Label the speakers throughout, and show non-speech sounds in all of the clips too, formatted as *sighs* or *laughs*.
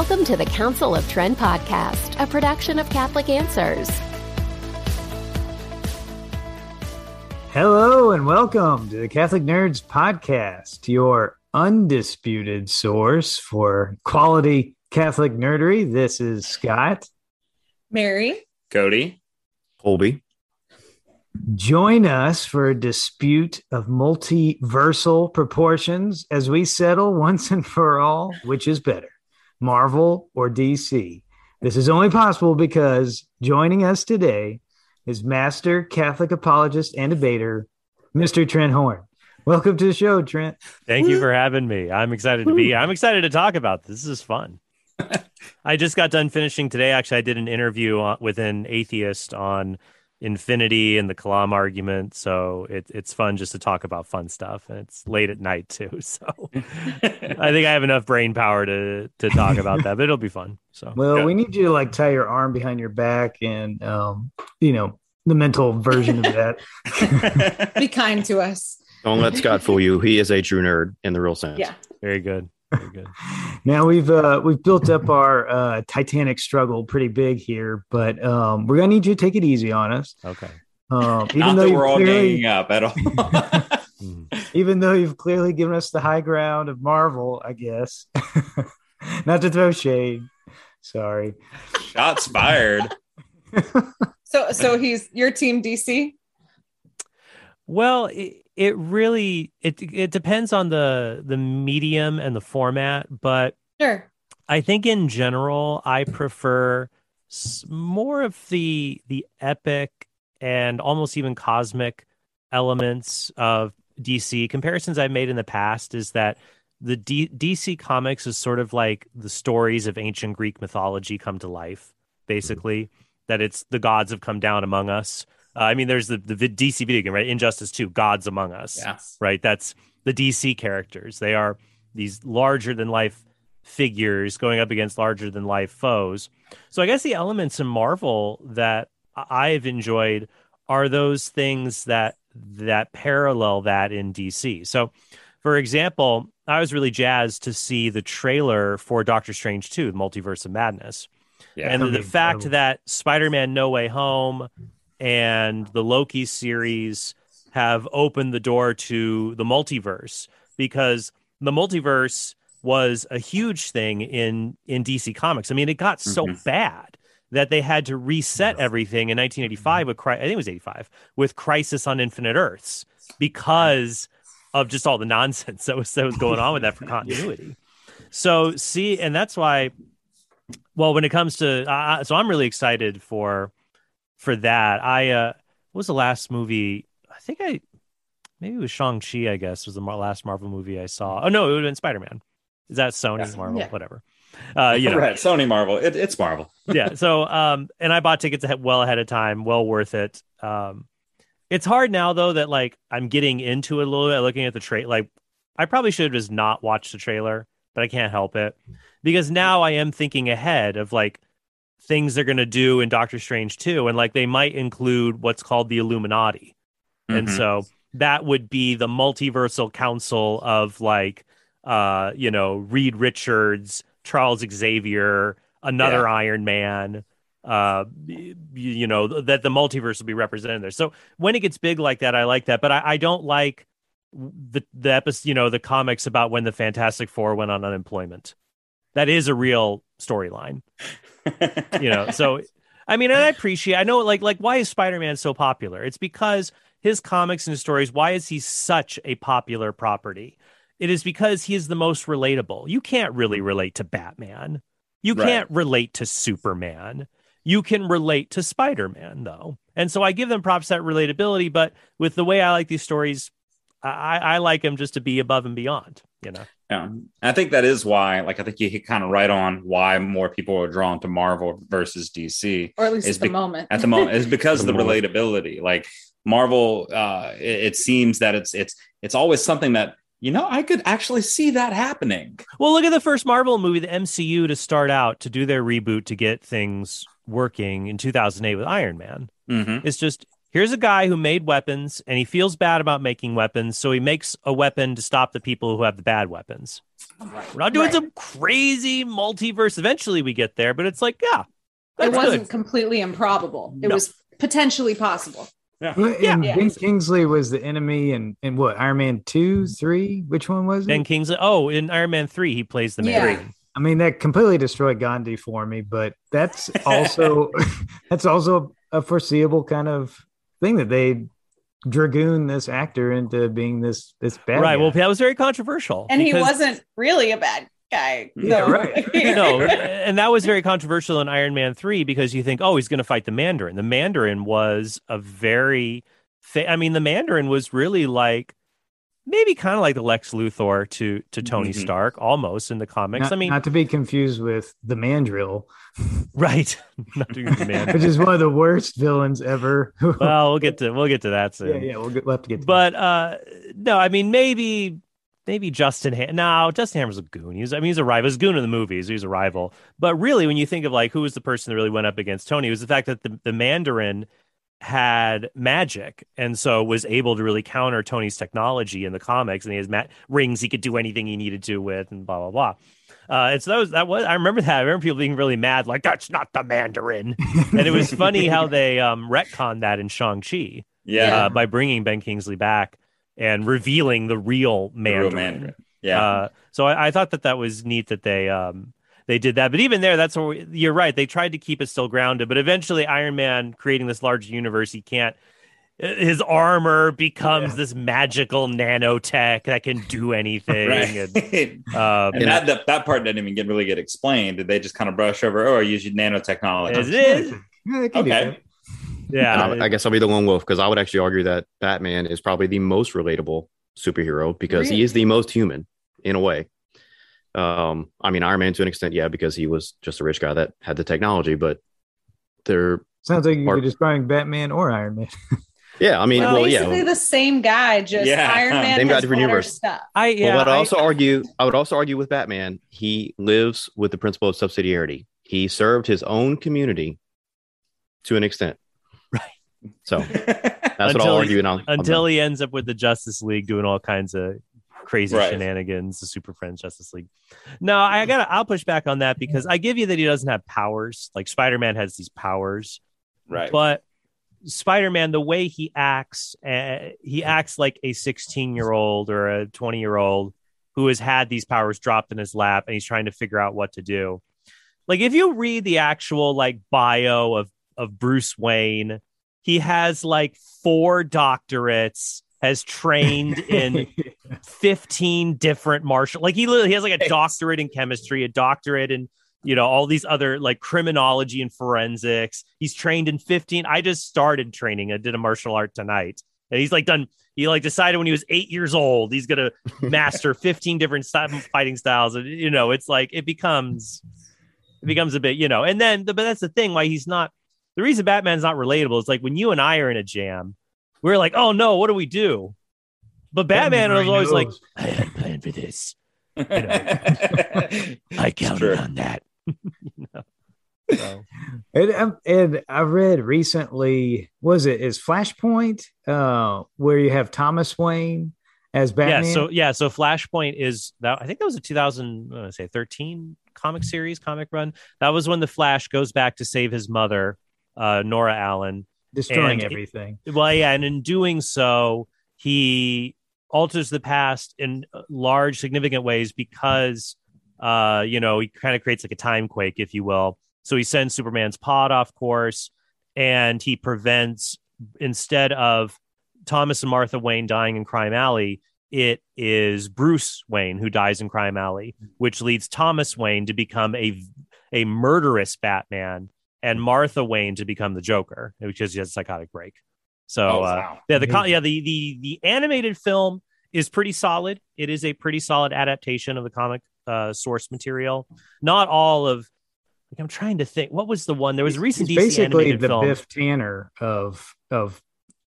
Speaker 1: Welcome to the Council of Trent podcast, a production of Catholic Answers.
Speaker 2: Hello and welcome to the Catholic Nerds Podcast, your undisputed source for quality Catholic nerdery. This is Scott.
Speaker 3: Mary.
Speaker 4: Cody.
Speaker 5: Colby.
Speaker 2: Join us for a dispute of multiversal proportions as we settle once and for all which is better, Marvel or DC. This is only possible because joining us today is Master Catholic apologist and debater, Mr. Trent Horn. Welcome to the show, Trent.
Speaker 6: Thank you for having me. I'm excited to be here. I'm excited to talk about this. This is fun. *laughs* I just got done finishing today. Actually, I did an interview uh, with an atheist on infinity and the Kalam argument. So it, it's fun just to talk about fun stuff. And it's late at night too. *laughs* So I think I have enough brain power to to talk about that, but it'll be fun. So
Speaker 2: Well,
Speaker 4: Yeah.
Speaker 2: we need you to like tie your arm behind your back and um, you know, the mental version of that. *laughs*
Speaker 3: Be kind to us.
Speaker 5: Don't let Scott fool you. He is a true nerd in the real sense.
Speaker 3: Yeah.
Speaker 6: very good. Very good. *laughs*
Speaker 2: now we've uh we've built up our uh Titanic struggle pretty big here, but um we're gonna need you to take it easy on us.
Speaker 6: Okay.
Speaker 2: Um *laughs* even
Speaker 4: Not
Speaker 2: though
Speaker 4: that
Speaker 2: you've
Speaker 4: we're all
Speaker 2: clearly,
Speaker 4: ganging up at all. *laughs*
Speaker 6: Mhm.
Speaker 2: even though you've clearly given us the high ground of Marvel, I guess. Not to throw shade. Sorry.
Speaker 4: Shots fired.
Speaker 3: So so he's your team DC?
Speaker 6: Well, it, it really it it depends on the the medium and the format, but
Speaker 3: Sure.
Speaker 6: I think in general, I prefer more of the the epic and almost even cosmic elements of DC. Comparisons I've made in the past is that the D- DC comics is sort of like the stories of ancient Greek mythology come to life, mm-hmm. basically. That it's the gods have come down among us. Uh, I mean, there's the the DC video game, right? Injustice 2, Gods Among Us
Speaker 4: Yes.
Speaker 6: right? That's the DC characters. They are these larger than life figures going up against larger than life foes. So I guess the elements in Marvel that I- I've enjoyed are those things that that parallel that in DC. So for example, I was really jazzed to see the trailer for Doctor Strange 2, the Multiverse of Madness.
Speaker 4: Yeah.
Speaker 6: and the,
Speaker 2: That'd
Speaker 6: the
Speaker 2: be
Speaker 6: fact
Speaker 2: incredible.
Speaker 6: that Spider-Man No Way Home and the Loki series have opened the door to the multiverse because the multiverse was a huge thing in in DC Comics. I mean, it got so
Speaker 4: Mhm.
Speaker 6: bad that they had to reset everything in 1985 with I think it was 85 with Crisis on Infinite Earths because of just all the nonsense *laughs* that was that was going on with that for *laughs* continuity. So see, and that's why. Well, when it comes to, uh, so I'm really excited for for that. I uh, what was the last movie? I think I maybe it was Shang Chi. I guess was the last Marvel movie I saw. Oh no, it would have been Spider Man. Is that Sony
Speaker 4: Yes.
Speaker 6: Marvel?
Speaker 3: Yeah.
Speaker 6: Whatever. Uh, you know, *laughs*
Speaker 4: right. Sony Marvel. It, it's Marvel. *laughs*
Speaker 6: yeah. So, um, and I bought tickets well ahead of time, well worth it. Um, it's hard now though that like I'm getting into it a little bit, looking at the trailer. Like, I probably should have just not watched the trailer, but I can't help it because now I am thinking ahead of like things they're gonna do in Doctor Strange 2, and like they might include what's called the Illuminati, and
Speaker 4: Mhm.
Speaker 6: so that would be the multiversal council of like, uh, you know, Reed Richards, Charles Xavier, another
Speaker 4: Yeah.
Speaker 6: Iron Man. Uh, y- you know that the multiverse will be represented there. So when it gets big like that, I like that, but I, I don't like the the episode. You know, the comics about when the Fantastic Four went on unemployment. That is a real storyline you know so i mean and i appreciate i know like like why is spider-man so popular? It's because his comics and his stories why is he such a popular property? It is because he is the most relatable. You can't really relate to batman. You
Speaker 4: Right.
Speaker 6: can't relate to superman. You can relate to spider-man though. And so i give them props that relatability but with the way i like these stories i i like him just to be above and beyond you know
Speaker 4: Yeah. I think that is why, like, I think you hit kind of right on why more people are drawn to Marvel versus DC
Speaker 3: Or at least
Speaker 4: It's
Speaker 3: at the
Speaker 4: be-
Speaker 3: moment.
Speaker 4: at the moment is *laughs* because of the
Speaker 5: The moment.
Speaker 4: relatability. Like Marvel, uh, it, it seems that it's it's it's always something that you know I could actually see that happening.
Speaker 6: Well, look at the first Marvel movie, the MCU, to start out to do their reboot to get things working in 2008 with Iron Man.
Speaker 4: Mm-hmm.
Speaker 6: It's just here's a guy who made weapons and he feels bad about making weapons, so he makes a weapon to stop the people who have the bad weapons. We're not doing
Speaker 3: Right.
Speaker 6: some crazy multiverse. Eventually, we get there, but it's like, yeah,
Speaker 3: it wasn't
Speaker 6: good.
Speaker 3: completely improbable. It
Speaker 6: No.
Speaker 3: was potentially possible.
Speaker 2: Well, And
Speaker 3: Yeah.
Speaker 2: Ben Kingsley was the enemy in, in what Iron Man two, three? Which one was it?
Speaker 6: Ben Kingsley. Oh, in Iron Man three, he plays the
Speaker 3: Yeah.
Speaker 2: I mean, that completely destroyed Gandhi for me, but that's *laughs* also *laughs* that's also a foreseeable kind of thing that they dragoon this actor into being this this bad
Speaker 6: right.
Speaker 2: guy.
Speaker 6: Well, that was very controversial,
Speaker 3: And he wasn't really a bad guy.
Speaker 2: Yeah,
Speaker 3: though.
Speaker 2: right. *laughs*
Speaker 6: no, and that was very controversial in Iron Man 3 because you think, oh, he's going to fight the Mandarin. The Mandarin was a very, fa- I mean, the Mandarin was really like maybe kind of like the Lex Luthor to to Tony
Speaker 4: Mhm.
Speaker 6: Stark almost in the comics.
Speaker 2: not,
Speaker 6: I mean,
Speaker 2: not to be confused with the Mandrill, *laughs*
Speaker 6: right? *laughs* Not doing the Mandarin.
Speaker 2: which is one of the worst villains ever. *laughs*
Speaker 6: well, we'll get to we'll get to that soon.
Speaker 2: yeah, yeah, we'll, get, we'll have to get to
Speaker 6: But uh no, I mean maybe maybe Justin Ham- no, Justin Hammer's a goon. He's I mean he's a rival. He's a goon in the movies. He's a rival. But really when you think of like who was the person that really went up against Tony, it was the fact that the, the Mandarin had magic and so was able to really counter Tony's technology in the comics and he has ma- rings he could do anything he needed to with and blah blah blah. Uh, and so that was that was I remember that. I remember people being really mad, like that's not the Mandarin. and it was *laughs* funny how they um retconned that in Shang Chi
Speaker 4: Yeah.
Speaker 6: uh, by bringing Ben Kingsley back and revealing the real
Speaker 4: The
Speaker 6: Mandarin.
Speaker 4: real Mandarin. Yeah.
Speaker 6: Uh, so I, I thought that that was neat that they um they did that. But even there, that's where we, you're right. They tried to keep it still grounded, but eventually Iron Man creating this large universe, he can't. His armor becomes
Speaker 2: Yeah.
Speaker 6: this magical nanotech that can do *laughs* anything.
Speaker 4: right.
Speaker 6: And, *laughs* um,
Speaker 4: and that, that that part didn't even get really get explained. Did they just kind of brush over? Oh, I use nanotechnology.
Speaker 6: Is it?
Speaker 2: Yeah, they can do
Speaker 4: Okay.
Speaker 6: yeah,
Speaker 5: I, I guess I'll be the lone wolf because I would actually argue that Batman is probably the most relatable superhero because he is the most human in a way. Um, I mean, Iron Man to an extent, yeah, because he was just a rich guy that had the technology, but they're,
Speaker 2: Sounds like you're describing Batman or Iron Man. *laughs*
Speaker 5: yeah, I mean,
Speaker 3: Well,
Speaker 5: well,
Speaker 3: basically
Speaker 5: yeah.
Speaker 3: the same guy, just
Speaker 4: Yeah.
Speaker 3: Iron Man
Speaker 5: Same guy, different universe.
Speaker 3: stuff.
Speaker 6: I yeah.
Speaker 5: but I'd
Speaker 6: I-
Speaker 5: also argue, I would also argue with Batman, he lives with the principle of subsidiarity. He served his own community to an extent.
Speaker 6: Right.
Speaker 5: So *laughs* that's what I'll
Speaker 6: he-
Speaker 5: argue. And I'll,
Speaker 6: until he ends up with the Justice League doing all kinds of crazy
Speaker 4: Right.
Speaker 6: shenanigans, the Super Friends Justice League. No, I mm-hmm. gotta I'll push back on that because mm-hmm. I give you that he doesn't have powers. Like Spider Man has these powers,
Speaker 4: right.
Speaker 6: but Spider Man, the way he acts, uh, he mm-hmm. acts like a 16 year old or a 20 year old who has had these powers dropped in his lap and he's trying to figure out what to do. Like if you read the actual like bio of of Bruce Wayne, he has like four doctorates, has trained in 15 different martial like he literally he has like a doctorate in chemistry, a doctorate in you know all these other like criminology and forensics. He's trained in 15. I just started training. I did a martial art tonight. And he's like done he like decided when he was 8 years old he's going *laughs* to master 15 different fighting styles and you know it's like it becomes it becomes a bit you know and then but that's the thing why he's not the reason batman's not relatable is like when you and i are in a jam we're like oh no what do we do? But batman, was
Speaker 2: already
Speaker 6: always like i had a plan for this. *laughs* *laughs* I counted on that. *laughs* You know? So,
Speaker 2: And, um, and I read recently, was it is Flashpoint, uh, where you have Thomas Wayne as Batman?
Speaker 6: yeah so yeah so flashpoint is that i think that was a 2000 i say 13 comic series comic run? That was when the flash goes back to save his mother uh nora allen
Speaker 2: destroying
Speaker 6: and-
Speaker 2: everything.
Speaker 6: Well, yeah, and in doing so, he alters the past in large, significant ways because, uh, you know, he kind of creates like a time quake, if you will. So he sends Superman's pod off course, and he prevents instead of Thomas and Martha Wayne dying in Crime Alley. It is Bruce Wayne who dies in Crime Alley, which leads Thomas Wayne to become a a murderous Batman and Martha Wayne to become the Joker because he has a psychotic break. So
Speaker 4: Oh,
Speaker 6: uh, yeah, the co- yeah the the the animated film is pretty solid. It is a pretty solid adaptation of the comic uh, source material. Not all of like I'm trying to think. What was the one? There was a recent
Speaker 2: He's
Speaker 6: DC
Speaker 2: basically
Speaker 6: animated
Speaker 2: the
Speaker 6: film.
Speaker 2: Biff Tannen of of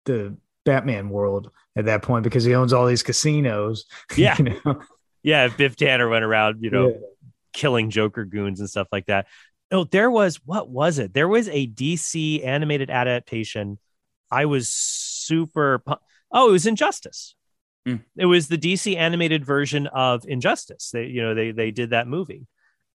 Speaker 2: the Batman world at that point because he owns all these casinos. *laughs*
Speaker 6: Yeah.
Speaker 2: you know?
Speaker 6: Yeah, if Biff Tannen went around, you know,
Speaker 2: Yeah.
Speaker 6: killing Joker goons and stuff like that. Oh, there was what was it? There was a DC animated adaptation. I was super. pu- Oh, it was Injustice.
Speaker 4: Hmm.
Speaker 6: It was the DC animated version of Injustice. They, you know, they they did that movie,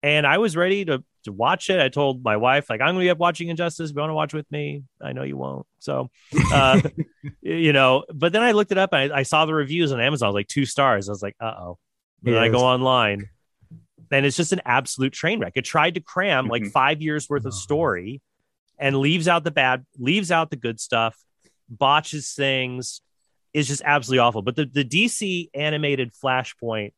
Speaker 6: and I was ready to to watch it. I told my wife like I'm going to be up watching Injustice. If you want to watch with me, I know you won't. So, uh, *laughs* you know. But then I looked it up. And I, I saw the reviews on Amazon. Like two stars. I was like, uh oh. Then I go online, and it's just an absolute train wreck. It tried to cram like
Speaker 4: Mhm.
Speaker 6: five years worth of
Speaker 2: Oh.
Speaker 6: story, and leaves out the bad, leaves out the good stuff, botches things. Is just absolutely awful. But the the DC animated Flashpoint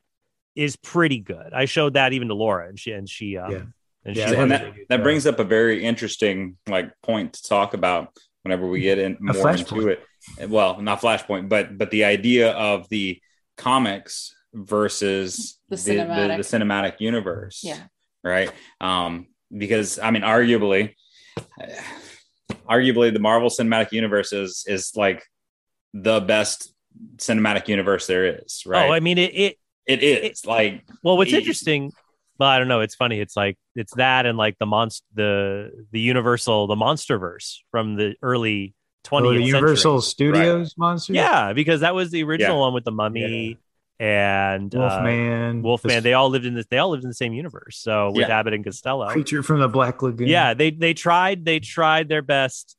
Speaker 6: is pretty good. I showed that even to Laura, and she and she um,
Speaker 2: Yeah.
Speaker 6: and
Speaker 2: Yeah,
Speaker 6: she
Speaker 4: and that, that brings up a very interesting like point to talk about whenever we get in more into
Speaker 2: flashpoint.
Speaker 4: it. Well, not flashpoint, but but the idea of the comics versus
Speaker 3: The
Speaker 4: the, the,
Speaker 3: cinematic.
Speaker 4: the cinematic universe.
Speaker 3: Yeah.
Speaker 4: Right. Um, because I mean, arguably, arguably the Marvel Cinematic Universe is is like the best cinematic universe there is. Right.
Speaker 6: Oh, I mean it. it
Speaker 4: it is like
Speaker 6: well, what's
Speaker 4: It-
Speaker 6: interesting? Well, I don't know. It's funny. It's like it's that and like the monster, the the Universal, the MonsterVerse from the early
Speaker 2: Oh,
Speaker 6: twentieth
Speaker 2: the
Speaker 6: century.
Speaker 2: Universal Studios monsters.
Speaker 6: Yeah, because that was the original
Speaker 4: Yeah.
Speaker 6: one with the mummy and uh,
Speaker 2: Wolfman,
Speaker 6: Wolfman.
Speaker 2: this
Speaker 6: They all lived in this. They all lived in the same universe. So with
Speaker 4: Yeah.
Speaker 6: Abbott and Costello,
Speaker 2: creature from the Black Lagoon.
Speaker 6: yeah, they they tried they tried their best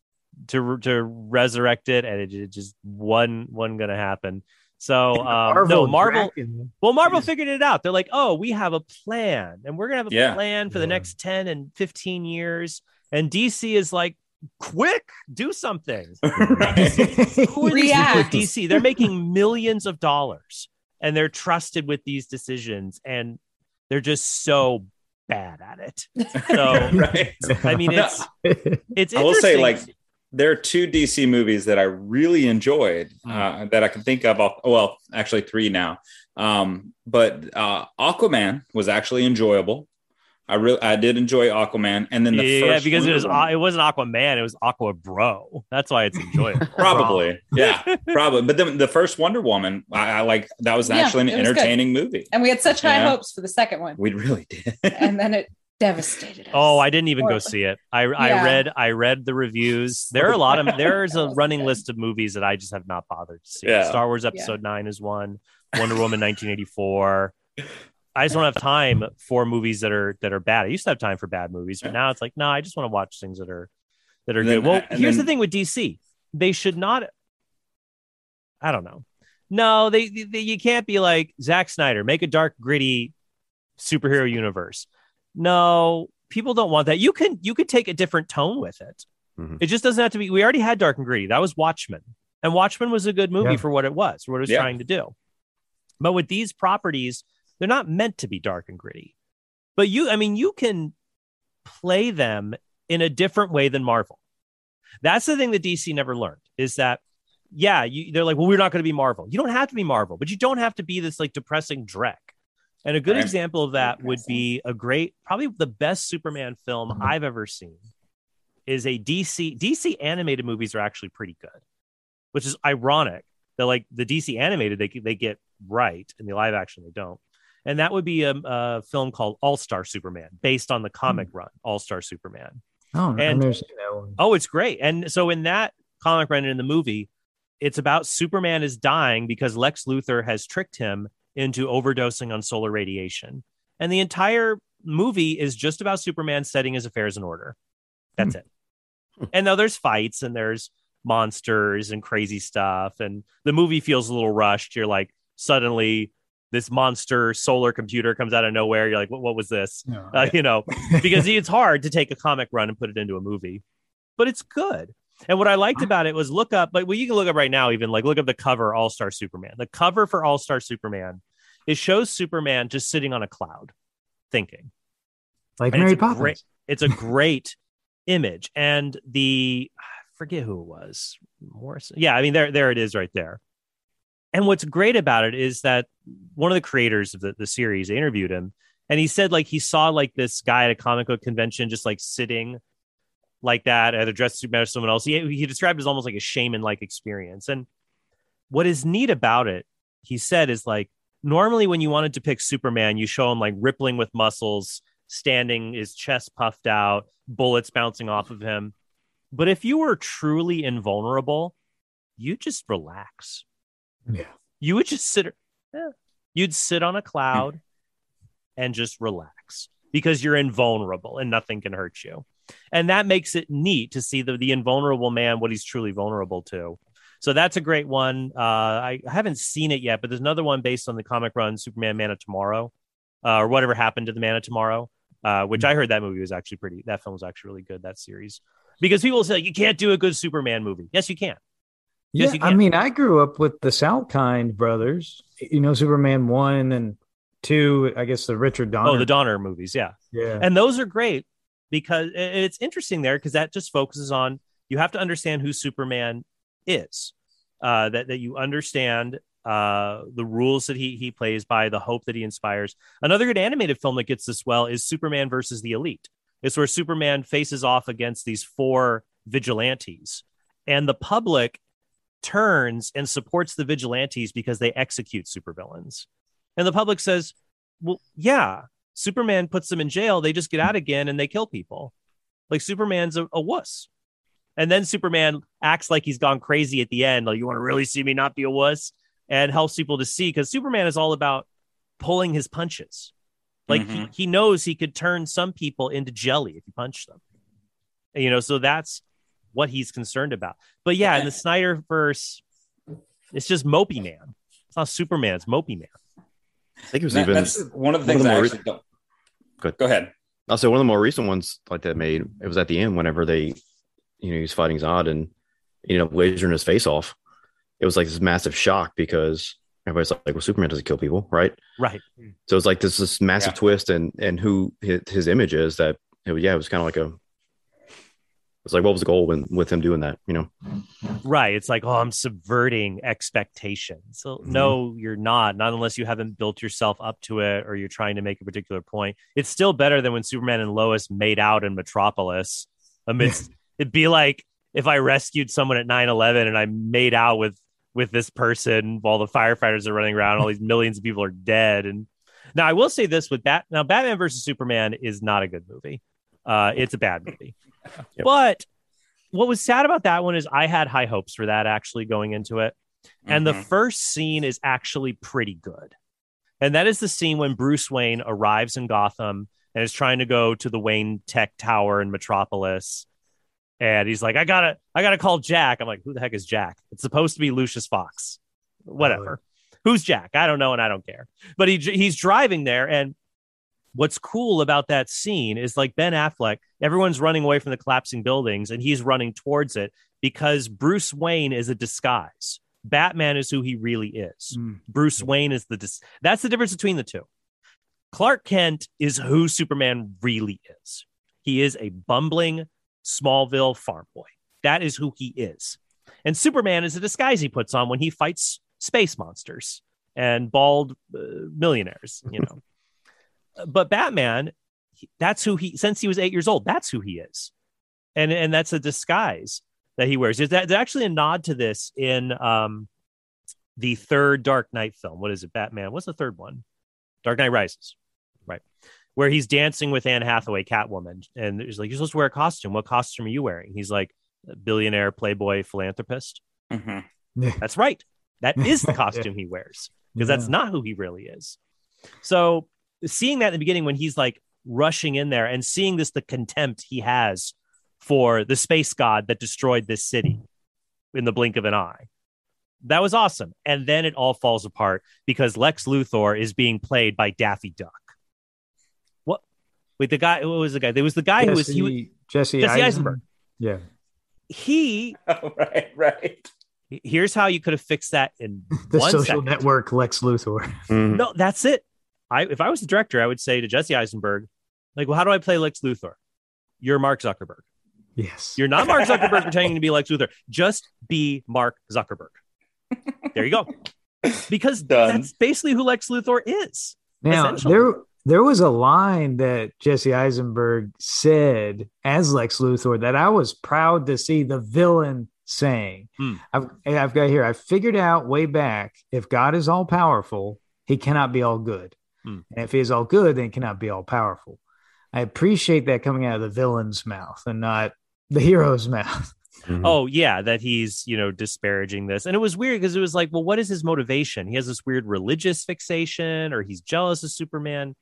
Speaker 6: to to resurrect it, and it ju- just wasn't wasn't going to happen. So um, no, Marvel.
Speaker 2: Draken.
Speaker 6: Well, Marvel figured it out. They're like, oh, we have a plan, and we're gonna have a
Speaker 4: Yeah.
Speaker 6: plan for the next ten and fifteen years. And DC is like, quick, do something. *laughs* Who are these
Speaker 3: React.
Speaker 6: DC? *laughs* They're making millions of dollars and they're trusted with these decisions and they're just so bad at it. So *laughs*
Speaker 4: right.
Speaker 6: I mean it's *laughs* it's
Speaker 4: I will say, like, there are two DC movies that I really enjoyed uh, that I can think of. Off, well, actually, three now. Um, but uh, Aquaman was actually enjoyable. I really, I did enjoy Aquaman, and then the
Speaker 6: yeah,
Speaker 4: first
Speaker 6: because it was
Speaker 4: Woman-
Speaker 6: it wasn't Aquaman, it was Aqua Bro. That's why it's enjoyable. *laughs*
Speaker 4: probably, yeah, probably. But then the first Wonder Woman, I, I like that was
Speaker 3: Yeah,
Speaker 4: actually an
Speaker 3: it was good.
Speaker 4: entertaining movie.
Speaker 3: And we had such high
Speaker 4: Yeah.
Speaker 3: hopes for the second one.
Speaker 4: We really did.
Speaker 3: And then it *laughs* devastated us.
Speaker 6: Oh, I didn't even go see it. I I
Speaker 3: Yeah.
Speaker 6: read I read the reviews. There are a lot of there's a *laughs* running list of movies that I just have not bothered to see.
Speaker 4: Yeah.
Speaker 6: Star Wars Episode Nine is one. Wonder Woman 1984. I just don't have time for movies that are that are bad. I used to have time for bad movies, but now it's like no, I just want to watch things that are that are
Speaker 4: then-
Speaker 6: good. Well, here's the thing with DC: they should not. I don't know. No, they, they you can't be like Zack Snyder. Make a dark, gritty superhero universe. No, people don't want that. You can you could take a different tone with it.
Speaker 5: Mhm.
Speaker 6: It just doesn't have to be. We already had Dark and Gritty. That was Watchmen, and Watchmen was a good movie
Speaker 2: Yeah.
Speaker 6: for what it was, for what it was
Speaker 4: Yeah.
Speaker 6: trying to do. But with these properties, they're not meant to be dark and gritty. But you, I mean, you can play them in a different way than Marvel. That's the thing that DC never learned is that, yeah, you, they're like, well, we're not going to be Marvel. You don't have to be Marvel, but you don't have to be this like depressing dreck. And a good
Speaker 4: Right.
Speaker 6: example of that would be a great, probably the best Superman film mm-hmm. I've ever seen is a DC. DC animated movies are actually pretty good, which is ironic that like the DC animated they they get right and the live action they don't. And that would be a, a film called All Star Superman, based on the comic run All Star Superman.
Speaker 2: Oh,
Speaker 6: And-. Oh, it's great. And so in that comic run and in the movie, it's about Superman is dying because Lex Luthor has tricked him into overdosing on solar radiation. And the entire movie is just about Superman setting his affairs in order. That's it. And now there's fights and there's monsters and crazy stuff. And the movie feels a little rushed. You're like, suddenly this monster solar computer comes out of nowhere. You're like, what, what was this?
Speaker 2: No, *laughs*
Speaker 6: Uh, you know, because it's hard to take a comic run and put it into a movie, but it's good. And what I liked about it was look up, but well, you can look up right now, even like look up the cover All Star Superman. The cover for All Star Superman, it shows Superman just sitting on a cloud, thinking.
Speaker 2: like
Speaker 6: And
Speaker 2: Mary
Speaker 6: it's a
Speaker 2: Poppins.
Speaker 6: great- It's a great image, and the I forget who it was, Morrison. Yeah, I mean there there it is right there. And what's great about it is that one of the creators of the, the series interviewed him, and he said like he saw like this guy at a comic book convention just like sitting like that, at a dress suit or someone else. He he described it as almost like a shaman like experience. And what is neat about it, he said, is like normally when you want to depict Superman, you show him like rippling with muscles, standing, his chest puffed out, bullets bouncing off of him. But if you were truly invulnerable, you just relax.
Speaker 2: Yeah.
Speaker 6: You would just sit. yeah. You'd sit on a cloud *laughs* and just relax because you're invulnerable and nothing can hurt you. And that makes it neat to see the, the invulnerable man, what he's truly vulnerable to. So that's a great one. Uh, I haven't seen it yet, but there's another one based on the comic run Superman Man of Tomorrow, uh, or whatever happened to the Man of Tomorrow, uh, which I heard that movie was actually pretty. That film was actually really good. That series, because people say you can't do a good Superman movie. Yes, you can. Yes,
Speaker 2: Yeah, I mean, I grew up with the Salkind brothers. You know, Superman one and two. I guess the Richard Donner.
Speaker 6: Oh, the Donner movies, yeah.
Speaker 2: yeah,
Speaker 6: and those are great because it's interesting there because that just focuses on you have to understand who superman is uh that, that you understand uh the rules that he he plays by the hope that he inspires another good animated film that gets this well is superman versus the elite it's where superman faces off against these four vigilantes and the public turns and supports the vigilantes because they execute supervillains and the public says well yeah Superman puts them in jail, they just get out again and they kill people. Like Superman's a, a wuss. And then Superman acts like he's gone crazy at the end. Like, you want to really see me not be a wuss? And helps people to see because Superman is all about pulling his punches. Like he,
Speaker 4: Mhm.
Speaker 6: he knows he could turn some people into jelly if you punch them. You know, so that's what he's concerned about. But yeah, in the Snyder verse, it's just Mopey Man. It's not Superman, it's Mopey Man.
Speaker 5: I think it was
Speaker 4: That-
Speaker 5: even.
Speaker 4: that's one of the
Speaker 5: one of
Speaker 4: things
Speaker 5: the
Speaker 4: I
Speaker 5: more
Speaker 4: actually don't.
Speaker 5: Good.
Speaker 4: Go ahead.
Speaker 5: Also, one of the more recent ones like that made it was at the end whenever they, you know, he's fighting Zod and you know lasering his face off. It was like this massive shock because everybody's like, "Well, Superman doesn't kill people, right?"
Speaker 6: Right.
Speaker 5: So it's like this this massive
Speaker 4: Yeah.
Speaker 5: twist and and who his, his image is that it, was- yeah, it was kind of like a. It's like what was the goal when, with him doing that? You know,
Speaker 6: Right. It's like, oh, I'm subverting expectations. So
Speaker 5: Mhm.
Speaker 6: no, you're not. Not unless you haven't built yourself up to it or you're trying to make a particular point. It's still better than when Superman and Lois made out in Metropolis. Amidst *laughs* it'd be like if I rescued someone at 9-11 and I made out with with this person while the firefighters are running around, all these millions of people are dead. And now I will say this with Bat now Batman versus Superman is not a good movie. Uh it's a bad movie.
Speaker 5: Yep.
Speaker 6: But what was sad about that one is I had high hopes for that actually going into it. And the
Speaker 4: Mhm.
Speaker 6: first scene is actually pretty good. And that is the scene when Bruce Wayne arrives in Gotham and is trying to go to the Wayne Tech Tower in Metropolis. And he's like, I gotta, I gotta call Jack. I'm like, who the heck is Jack? It's supposed to be Lucius Fox. Whatever. Who's Jack? I don't know, and I don't care. But he he's driving there, and what's cool about that scene is like Ben Affleck, everyone's running away from the collapsing buildings, and he's running towards it because Bruce Wayne is a disguise. Batman is who he really is.
Speaker 2: Mm.
Speaker 6: Bruce Wayne is the dis- that's the difference between the two. Clark Kent is who Superman really is. He is a bumbling Smallville farm boy. That is who he is. And Superman is a disguise he puts on when he fights space monsters and bald uh, millionaires, you *laughs* know. But Batman, that's who he since he was 8 years old, that's who he is. And and that's a disguise that he wears. There's, there's actually a nod to this in um the third Dark Knight film. What is it? Batman. What's the third one? Dark Knight Rises. Right. Where he's dancing with Anne Hathaway, Catwoman. And he's like, You're supposed to wear a costume. What costume are you wearing? He's like, billionaire, playboy, philanthropist.
Speaker 4: Mhm.
Speaker 6: That's right. That is the *laughs* costume he wears because that's not who he really is. So seeing that in the beginning when he's like rushing in there and seeing this, the contempt he has for the space god that destroyed this city in the blink of an eye. That was awesome. And then it all falls apart because Lex Luthor is being played by Daffy Duck. What? Wait, the guy, what was the guy? There was the guy who was, he, was-
Speaker 2: Jesse,
Speaker 6: Jesse
Speaker 2: Eisen-
Speaker 6: Eisenberg.
Speaker 2: Yeah.
Speaker 6: he, *laughs*
Speaker 4: Oh, right, right.
Speaker 6: here's how you could have fixed that in *laughs*
Speaker 2: The
Speaker 6: one
Speaker 2: social
Speaker 6: second.
Speaker 2: network Lex Luthor.
Speaker 5: Mhm.
Speaker 6: No, that's it. I if I was the director, I would say to Jesse Eisenberg, like, well, how do I play Lex Luthor? You're Mark Zuckerberg.
Speaker 2: Yes.
Speaker 6: You're not Mark Zuckerberg *laughs* pretending to be Lex Luthor. Just be Mark Zuckerberg. There you go. Because
Speaker 4: Done.
Speaker 6: that's basically who Lex Luthor is.
Speaker 2: Now there there was a line that Jesse Eisenberg said as Lex Luthor that I was proud to see the villain saying.
Speaker 6: Hmm.
Speaker 2: I've I've got here. I figured out way back if God is all powerful, he cannot be all good.
Speaker 6: Hmm.
Speaker 2: And if he is all good, then he cannot be all powerful. I appreciate that coming out of the villain's mouth and not the hero's *laughs* mouth.
Speaker 5: Mhm.
Speaker 6: oh yeah that he's you know disparaging this and it was weird because it was like well what is his motivation he has this weird religious fixation or he's jealous of superman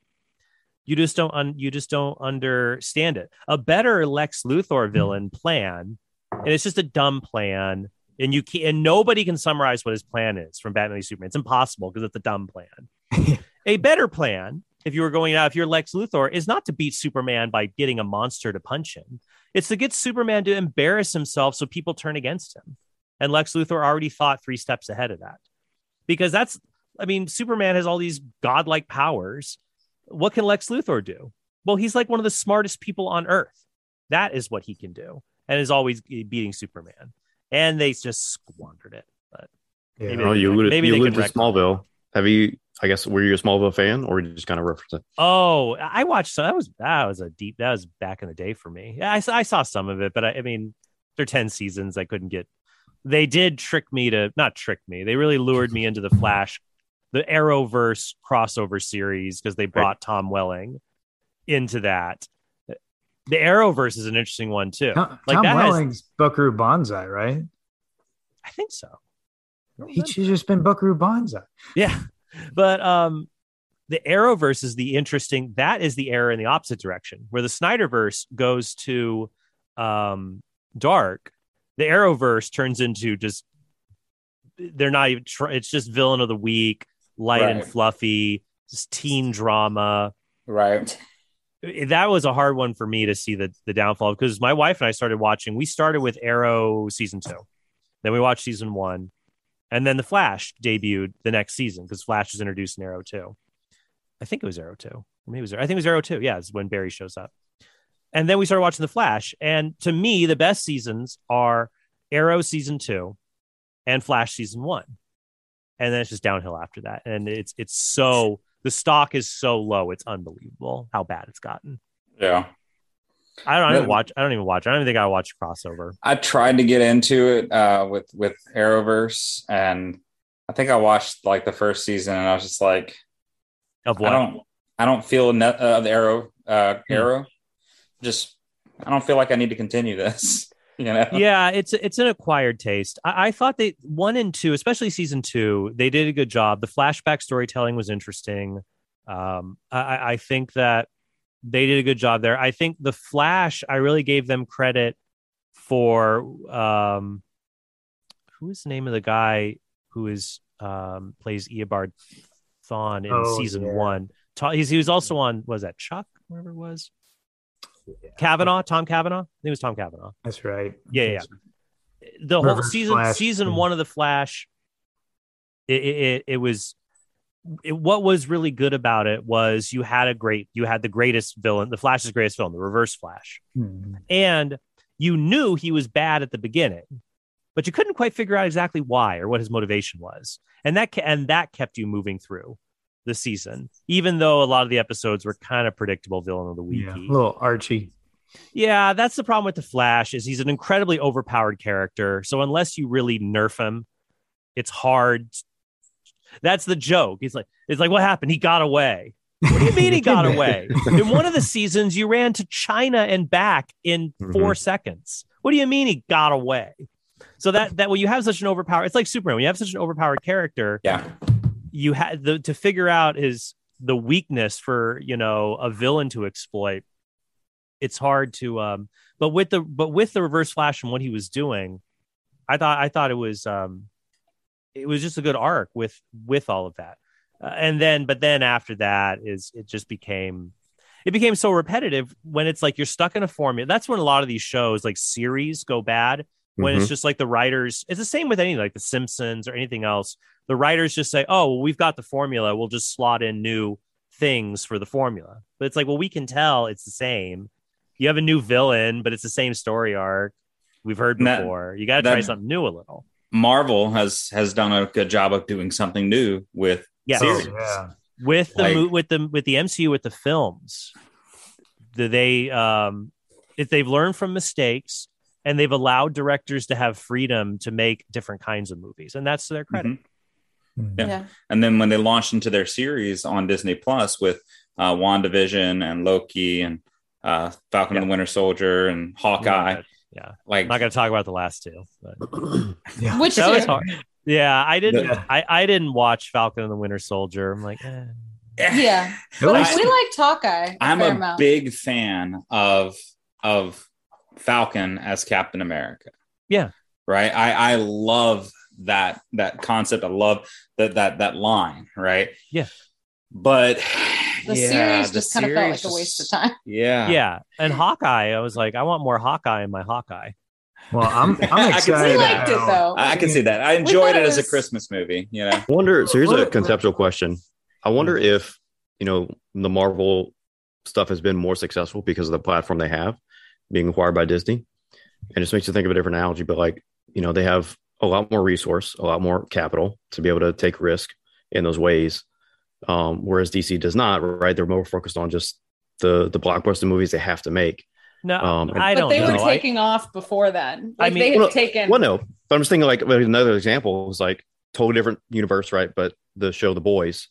Speaker 6: you just don't un- you just don't understand it a better lex luthor villain plan and it's just a dumb plan and you can and nobody can summarize what his plan is from batman v superman it's impossible because it's a dumb plan *laughs* a better plan if you were going out if you're lex luthor is not to beat superman by getting a monster to punch him it's to get Superman to embarrass himself so people turn against him. And Lex Luthor already thought three steps ahead of that. Because that's, I mean, Superman has all these godlike powers. What can Lex Luthor do? Well, he's like one of the smartest people on earth. That is what he can do and is always beating Superman. And they just squandered it. But
Speaker 2: Yeah.
Speaker 6: Maybe
Speaker 5: Oh, you alluded,
Speaker 6: Maybe
Speaker 5: you
Speaker 6: they
Speaker 5: alluded
Speaker 6: could
Speaker 5: to Smallville. Have you? I guess were you a Smallville fan, or did you just kind of reference it?
Speaker 6: Oh, I watched. So that was that was a deep. That was back in the day for me. Yeah, I, saw- I saw some of it, but I, I mean, there are ten seasons. I couldn't get. They did trick me to not trick me. They really lured me into the Flash, the Arrowverse crossover series because they brought Tom Welling into that. The Arrowverse is an interesting one too.
Speaker 2: Tom,
Speaker 6: Like
Speaker 2: Tom
Speaker 6: that has-
Speaker 2: Welling's Buckaroo Banzai, right?
Speaker 6: I think so. I don't
Speaker 2: He should just been Buckaroo Banzai.
Speaker 6: Yeah. But um the Arrowverse is the interesting that is the error in the opposite direction where the Snyderverse goes to um dark the Arrowverse turns into just they're not even tr- it's just villain of the week light and fluffy just teen drama
Speaker 4: Right.
Speaker 6: that was a hard one for me to see the the downfall because my wife and I started watching. We started with Arrow season two, then we watched season one, and then the Flash debuted the next season because Flash was introduced in Arrow two. I think it was Arrow two, or maybe it was I think it was Arrow two. Yeah, it's when Barry shows up, and then we started watching the Flash. And to me, the best seasons are Arrow season two and Flash season one, and then it's just downhill after that. And it's it's so the stock is so low, it's unbelievable how bad it's gotten.
Speaker 4: Yeah.
Speaker 6: I don't, I don't watch. I don't even watch. I don't even think I watch crossover.
Speaker 4: I tried to get into it uh, with with Arrowverse, and I think I watched like the first season, and I was just like,
Speaker 6: Of
Speaker 4: I don't, I don't feel ne- uh, the Arrow, uh,
Speaker 6: Hmm.
Speaker 4: Arrow. Just, I don't feel like I need to continue this. *laughs* You know?
Speaker 6: yeah, it's it's an acquired taste. I, I thought they one and two, especially season two, they did a good job. The flashback storytelling was interesting. Um, I, I think that they did a good job there. I think the Flash, I really gave them credit for um, who is the name of the guy who is um plays Eobard Thawne in
Speaker 2: Oh,
Speaker 6: season
Speaker 2: yeah.
Speaker 6: one. Ta- He's, he was also on was that Chuck, whatever it was. Cavanagh, Tom Cavanagh. I think it was Tom Cavanagh.
Speaker 2: That's right.
Speaker 6: Yeah, yeah. the whole
Speaker 2: Reverse
Speaker 6: season
Speaker 2: Flash.
Speaker 6: season one of the Flash. It, it, it was. It, what was really good about it was you had a great you had the greatest villain the flash's greatest villain the reverse flash
Speaker 2: Hmm.
Speaker 6: and you knew he was bad at the beginning but you couldn't quite figure out exactly why or what his motivation was and that and that kept you moving through the season even though a lot of the episodes were kind of predictable villain of the week
Speaker 2: Yeah, little Archie.
Speaker 6: yeah, that's the problem with the Flash is he's an incredibly overpowered character. So unless you really nerf him, it's hard. That's the joke. He's like, it's like, what happened? He got away. What do you mean he got *laughs* away? In one of the seasons, you ran to China and back in 4 seconds. What do you mean he got away? So that that when you have such an overpowered, it's like Superman. When you have such an overpowered character,
Speaker 4: Yeah.
Speaker 6: you had the to figure out his the weakness for you know a villain to exploit it's hard to um but with the but with the reverse flash and what he was doing i thought i thought it was um it was just a good arc with with all of that. Uh, and then but then after that is it just became it became so repetitive when it's like you're stuck in a formula. That's when a lot of these shows like series go bad. When it's just like the writers it's the same with any like the simpsons or anything else. The writers just say oh well, we've got the formula. We'll just slot in new things for the formula. But it's like well we can tell it's the same. You have a new villain but it's the same story arc we've heard
Speaker 4: That-
Speaker 6: before. You got to try something new a little
Speaker 4: Marvel has has done a good job of doing something new with
Speaker 6: yes
Speaker 2: Oh,
Speaker 4: series.
Speaker 2: yeah.
Speaker 6: with the
Speaker 4: Like-
Speaker 6: with the with the MCU with the films, do they um if they've learned from mistakes and they've allowed directors to have freedom to make different kinds of movies, and that's to their credit.
Speaker 4: Mhm.
Speaker 2: Hmm.
Speaker 4: Yeah.
Speaker 3: Yeah.
Speaker 4: And then when they launched into their series on Disney Plus with uh, WandaVision and Loki and uh, Falcon and the Winter Soldier and Hawkeye,
Speaker 6: Yeah,
Speaker 4: Like
Speaker 6: I'm not going to talk about the last two. But *clears throat*
Speaker 2: Yeah.
Speaker 3: Which
Speaker 6: that was
Speaker 3: is
Speaker 6: hard. Yeah, I didn't.
Speaker 2: Yeah.
Speaker 6: I, I didn't watch Falcon and the Winter Soldier. I'm like, eh.
Speaker 3: yeah. But
Speaker 2: least-
Speaker 3: we like Hawkeye.
Speaker 4: I'm a
Speaker 3: amount.
Speaker 4: big fan of of Falcon as Captain America.
Speaker 6: Yeah.
Speaker 4: Right. I I love that that concept. I love that that that line. Right.
Speaker 6: Yeah.
Speaker 4: But
Speaker 3: the
Speaker 4: yeah,
Speaker 3: series
Speaker 4: the
Speaker 3: just kind of felt like
Speaker 4: series
Speaker 3: a waste of time. *laughs*
Speaker 4: Yeah.
Speaker 6: yeah. And Hawkeye, I was like, I want more Hawkeye in my Hawkeye.
Speaker 2: well, I'm *laughs*
Speaker 4: I
Speaker 2: I'm excited.
Speaker 3: We liked it though.
Speaker 4: I I can see that. I enjoyed it
Speaker 3: it
Speaker 4: as a Christmas movie. You know.
Speaker 5: Wonder. So here's a conceptual question. I wonder hmm. if you know the Marvel stuff has been more successful because of the platform they have, being acquired by Disney, and it just makes you think of a different analogy. But like you know, they have a lot more resource, a lot more capital to be able to take risk in those ways, um, whereas DC does not. Right? They're more focused on just the the blockbuster movies they have to make.
Speaker 6: No,
Speaker 5: Um, and-
Speaker 6: I
Speaker 3: but
Speaker 6: don't
Speaker 3: they
Speaker 6: know.
Speaker 3: were
Speaker 6: I-
Speaker 3: taking off before then.
Speaker 6: I
Speaker 3: Like
Speaker 6: mean-
Speaker 3: they had
Speaker 5: Well,
Speaker 3: taken.
Speaker 5: Well, no, but I'm just thinking like another example was like totally different universe, right? But the show The Boys,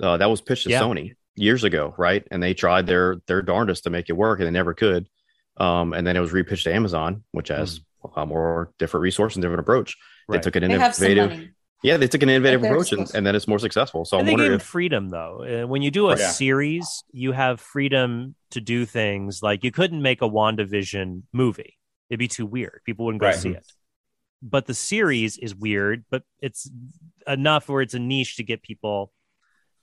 Speaker 5: uh, that was pitched to
Speaker 6: Yeah.
Speaker 5: Sony years ago, right? And they tried their their darndest to make it work, and they never could. Um, and then it was repitched to Amazon, which has a lot more different resource and different approach.
Speaker 6: Right.
Speaker 5: They took an
Speaker 3: they have some
Speaker 5: innovative,
Speaker 3: money.
Speaker 5: Yeah, they took an innovative approach, and, and then it's more successful. So I
Speaker 6: And they gave
Speaker 5: wonder if
Speaker 6: freedom though. Uh, when you do a
Speaker 4: Yeah.
Speaker 6: series, you have freedom to do things like you couldn't make a WandaVision movie. It'd be too weird. People wouldn't go
Speaker 4: Right.
Speaker 6: see it. But the series is weird, but it's enough where it's a niche to get people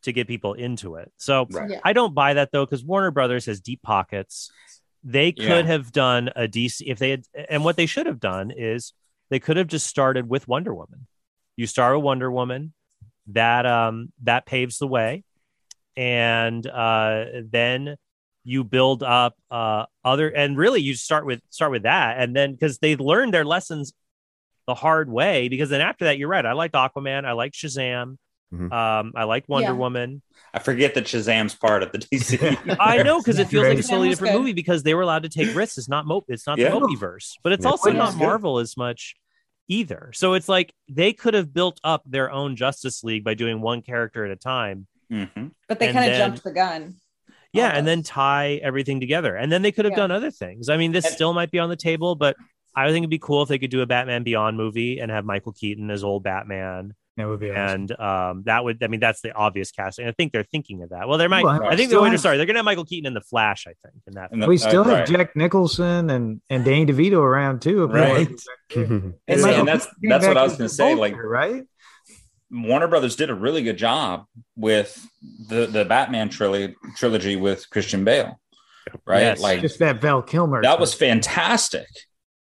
Speaker 6: to get people into it. So
Speaker 4: Right.
Speaker 3: Yeah.
Speaker 6: I don't buy that though, because Warner Brothers has deep pockets. They could
Speaker 4: Yeah.
Speaker 6: have done a DC if they had, and what they should have done is they could have just started with Wonder Woman. You start with Wonder Woman, that um that paves the way, and uh, then you build up uh other, and really you start with start with that, and then because they learned their lessons the hard way, because then after that, you're right. I liked Aquaman, I liked Shazam,
Speaker 5: Mhm.
Speaker 6: um, I like Wonder
Speaker 3: Yeah.
Speaker 6: Woman.
Speaker 4: I forget that Shazam's part of the DC. *laughs*
Speaker 6: I know because it feels like a totally different
Speaker 3: good.
Speaker 6: movie because they were allowed to take risks. It's not mo- it's not
Speaker 4: Yeah.
Speaker 6: the multiverse, but it's
Speaker 5: Yeah.
Speaker 6: also not Marvel as much either. So it's like they could have built up their own Justice League by doing one character at a time.
Speaker 4: Mhm.
Speaker 3: But they kind of jumped the gun.
Speaker 6: Yeah,
Speaker 3: Almost.
Speaker 6: and then tie everything together. And then they could have
Speaker 3: Yeah.
Speaker 6: done other things. I mean, this
Speaker 4: And-
Speaker 6: still might be on the table, but I think it'd be cool if they could do a Batman Beyond movie and have Michael Keaton as old Batman.
Speaker 2: That would be awesome.
Speaker 6: And um, that would, I mean, that's the obvious casting. I think they're thinking of that. Well, there might,
Speaker 2: Well,
Speaker 6: I think
Speaker 2: still
Speaker 6: they're,
Speaker 2: have-
Speaker 6: sorry, they're going to have Michael Keaton in the Flash, I think, in that.
Speaker 4: And the-
Speaker 2: we still
Speaker 4: uh,
Speaker 2: have
Speaker 4: right.
Speaker 2: Jack Nicholson and and Danny DeVito around too.
Speaker 4: Right. *laughs* And,
Speaker 2: And
Speaker 4: see, and that's that's what I was gonna say. Like
Speaker 2: right?
Speaker 4: Warner Brothers did a really good job with the the Batman trilogy trilogy with Christian Bale, right?
Speaker 6: Yes.
Speaker 4: Like
Speaker 2: Just that Val Kilmer.
Speaker 4: that was fantastic.